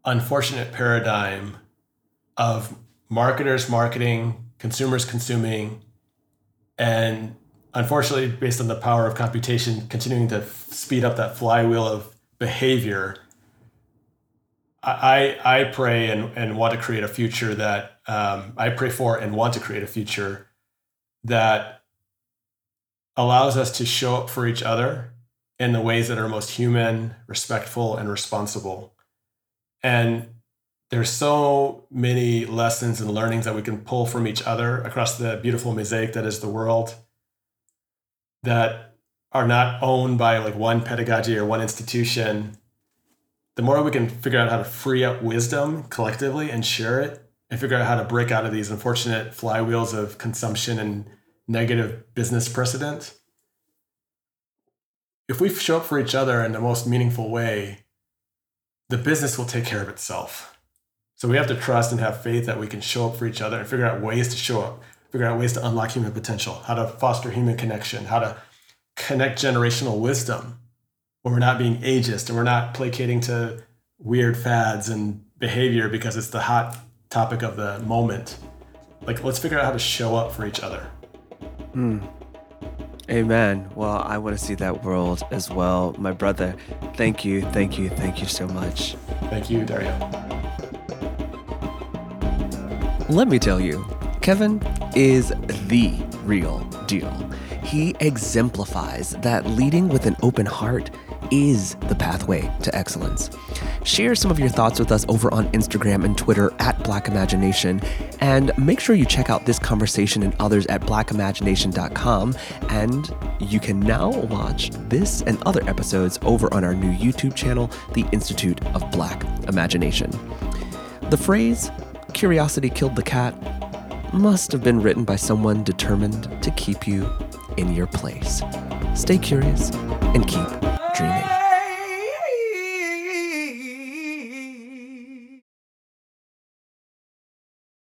unfortunate paradigm of marketers marketing, consumers consuming, and unfortunately, based on the power of computation, continuing to speed up that flywheel of behavior. I, I pray and, and want to create a future that um, I pray for and want to create a future that allows us to show up for each other in the ways that are most human, respectful, and responsible. And there's so many lessons and learnings that we can pull from each other across the beautiful mosaic that is the world that are not owned by like one pedagogy or one institution the more we can figure out how to free up wisdom collectively and share it and figure out how to break out of these unfortunate flywheels of consumption and negative business precedent if we show up for each other in the most meaningful way the business will take care of itself so we have to trust and have faith that we can show up for each other and figure out ways to show up figure out ways to unlock human potential, how to foster human connection, how to connect generational wisdom where we're not being ageist and we're not placating to weird fads and behavior because it's the hot topic of the moment. Like, let's figure out how to show up for each other. Hmm. Amen. Well, I want to see that world as well. My brother, thank you, thank you, thank you so much. Thank you, Dario. Let me tell you, Kevin is the real deal. He exemplifies that leading with an open heart is the pathway to excellence. Share some of your thoughts with us over on Instagram and Twitter at Black Imagination. And make sure you check out this conversation and others at blackimagination.com. And you can now watch this and other episodes over on our new YouTube channel, the Institute of Black Imagination. The phrase, curiosity killed the cat, must have been written by someone determined to keep you in your place. Stay curious and keep dreaming.